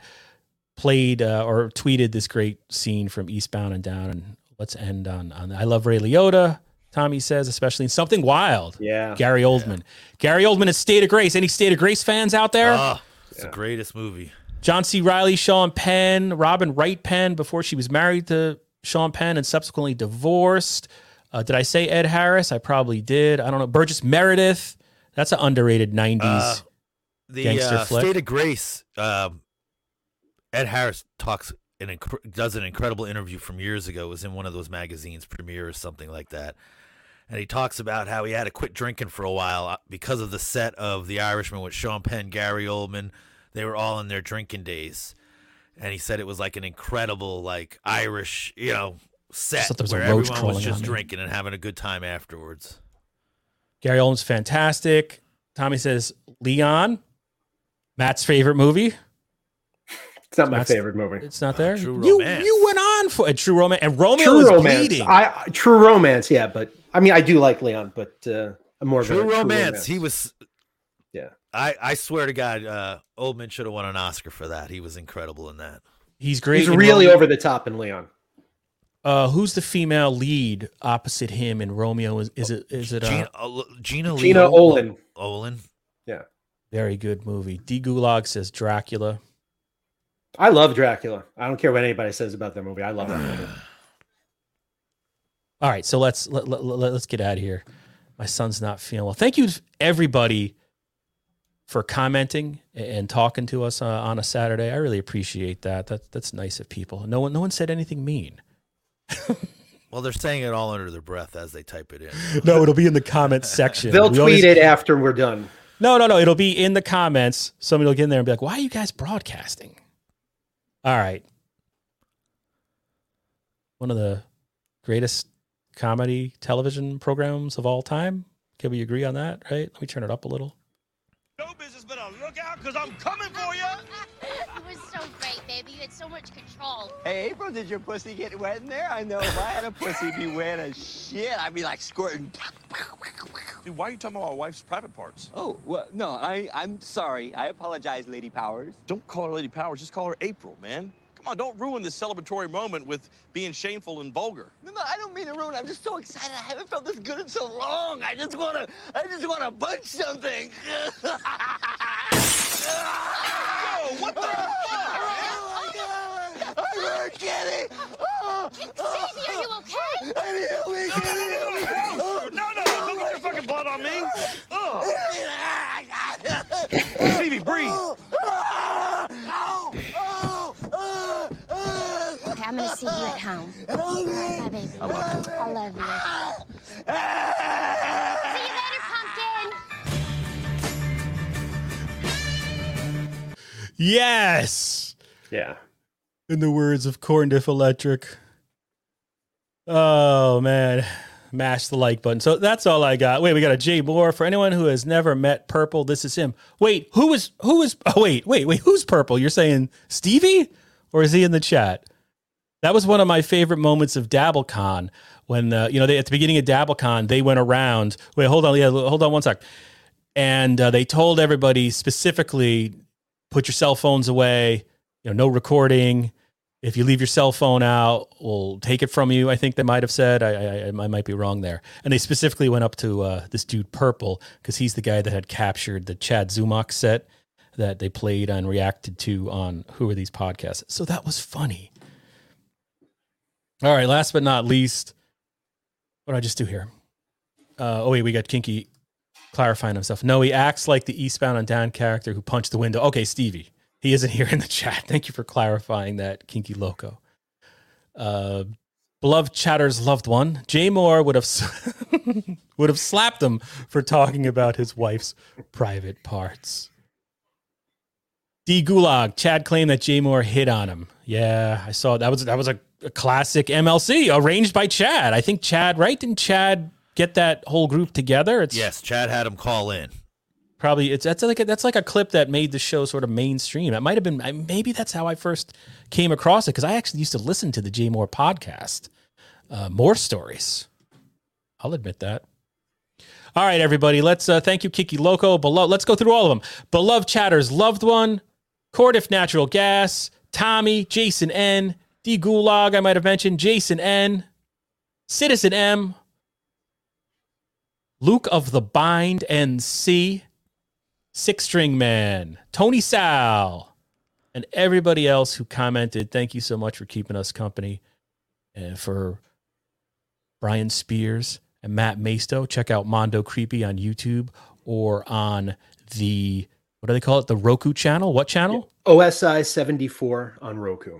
played uh, or tweeted this great scene from Eastbound and Down. And let's end on, on I love Ray Liotta. Tommy says, especially in Something Wild. Yeah. Gary Oldman. Gary Oldman is State of Grace. Any State of Grace fans out there? Ah, it's the greatest movie. John C. Reilly, Sean Penn, Robin Wright Penn before she was married to Sean Penn and subsequently divorced. Uh, did I say Ed Harris? I probably did. I don't know. Burgess Meredith. That's an underrated 90s Uh, the uh. State of Grace. Um, Ed Harris talks an inc- does an incredible interview from years ago. It was in one of those magazines, Premiere or something like that. And he talks about how he had to quit drinking for a while uh, because of the set of The Irishman with Sean Penn, Gary Oldman. They were all in their drinking days, and he said it was like an incredible, like Irish, you know, set thought there was a where everyone was just drinking and having a good time afterwards. Gary Oldman's fantastic. Tommy says Leon, Matt's favorite movie. It's not my Matt's- favorite movie. It's not there. True you Romance. you went on for a True Romance, and Romeo True is romance. bleeding. I I- True Romance. Yeah, but I mean, I do like Leon, but uh, I'm more of True a romance. He was. Yeah. I I swear to God, uh, Oldman should have won an Oscar for that. He was incredible in that. He's great. He's really Romeo. over the top in Leon. Uh, who's the female lead opposite him in Romeo? Is, is it is it uh, Gina, uh, Gina, Gina Leo- Olin. Olin. Yeah. Very good movie? D Gulag says Dracula. I love Dracula. I don't care what anybody says about that movie. I love that movie. All right, so let's let, let, let, us get out of here. My son's not feeling well. Thank you everybody for commenting and talking to us uh, on a Saturday. I really appreciate that. That that's nice of people. No one no one said anything mean. Well, they're saying it all under their breath as they type it in. No, it'll be in the comments section. They'll We tweet always- it after we're done. No, no, no. It'll be in the comments. Somebody will get in there and be like, "Why are you guys broadcasting?" All right. One of the greatest comedy television programs of all time. Can we agree on that? Right? Let me turn it up a little. Because I'm coming for you. It was so great, baby. You had so much control. Hey, April, did your pussy get wet in there? I know if I had a pussy be wet as shit, I'd be like squirting. Dude, why are you talking about my wife's private parts? Oh, well, no, I, I'm sorry. I apologize, Lady Powers. Don't call her Lady Powers. Just call her April, man. Come on, don't ruin this celebratory moment with being shameful and vulgar. No, no, I don't mean to ruin. I'm just so excited. I haven't felt this good in so long. I just wanna, I just wanna punch something. Yes. Yeah. In the words of Corndiff Electric. Oh man. Mash the like button. So that's all I got. Wait, we got a Jay Mohr. For anyone who has never met Purple, this is him. Wait, who is who is oh wait, wait, wait, who's Purple? You're saying Stevie? Or is he in the chat? That was one of my favorite moments of DabbleCon when uh, you know they at the beginning of DabbleCon they went around. Wait, hold on, yeah, hold on one sec. And uh, they told everybody specifically, put your cell phones away. You know, no recording. If you leave your cell phone out, we'll take it from you. I think they might have said. I, I, I might be wrong there. And they specifically went up to uh, this dude Purple because he's the guy that had captured the Chad Zumock set that they played and reacted to on Who Are These Podcasts. So that was funny. All right, last but not least, what did I just do here? Uh, oh wait, we got Kinky clarifying himself. No, he acts like the Eastbound and Down character who punched the window. Okay, Stevie, he isn't here in the chat. Thank you for clarifying that, Kinky Loco. Uh, beloved Chatter's loved one, Jay Mohr would have would have slapped him for talking about his wife's private parts. D Gulag, Chad claimed that Jay Mohr hit on him. Yeah, I saw that was that was a, a classic MLC arranged by Chad. I think Chad, right? Didn't Chad get that whole group together? It's Yes, Chad had him call in. probably it's that's like a, that's like a clip that made the show sort of mainstream. It might have been I- maybe that's how I first came across it because I actually used to listen to the Jay Mohr podcast. Uh, Mohr Stories. I'll admit that. All right, everybody. Let's uh, thank you, Kiki Loco. Below, let's go through all of them. Beloved Chatters, loved one, Cordiff Natural Gas, Tommy, Jason N, D Gulag, I might have mentioned, Jason N, Citizen M, Luke of the Bind and NC, Six String Man, Tony Sal, and everybody else who commented. Thank you so much for keeping us company. And for Brian Spears and Matt Maisto. check out Mondo Creepy on YouTube or on the what do they call it? The Roku channel. What channel? OSI 74 on Roku.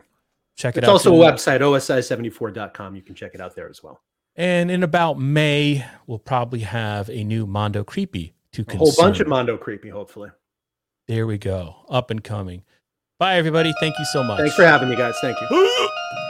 Check it it's out. It's also a website, osi74.com. You can check it out there as well. And in about May, we'll probably have a new Mondo Creepy to A whole bunch of Mondo Creepy, hopefully. There we go. Up and coming. Bye, everybody. Thank you so much. Thanks for having me, guys. Thank you.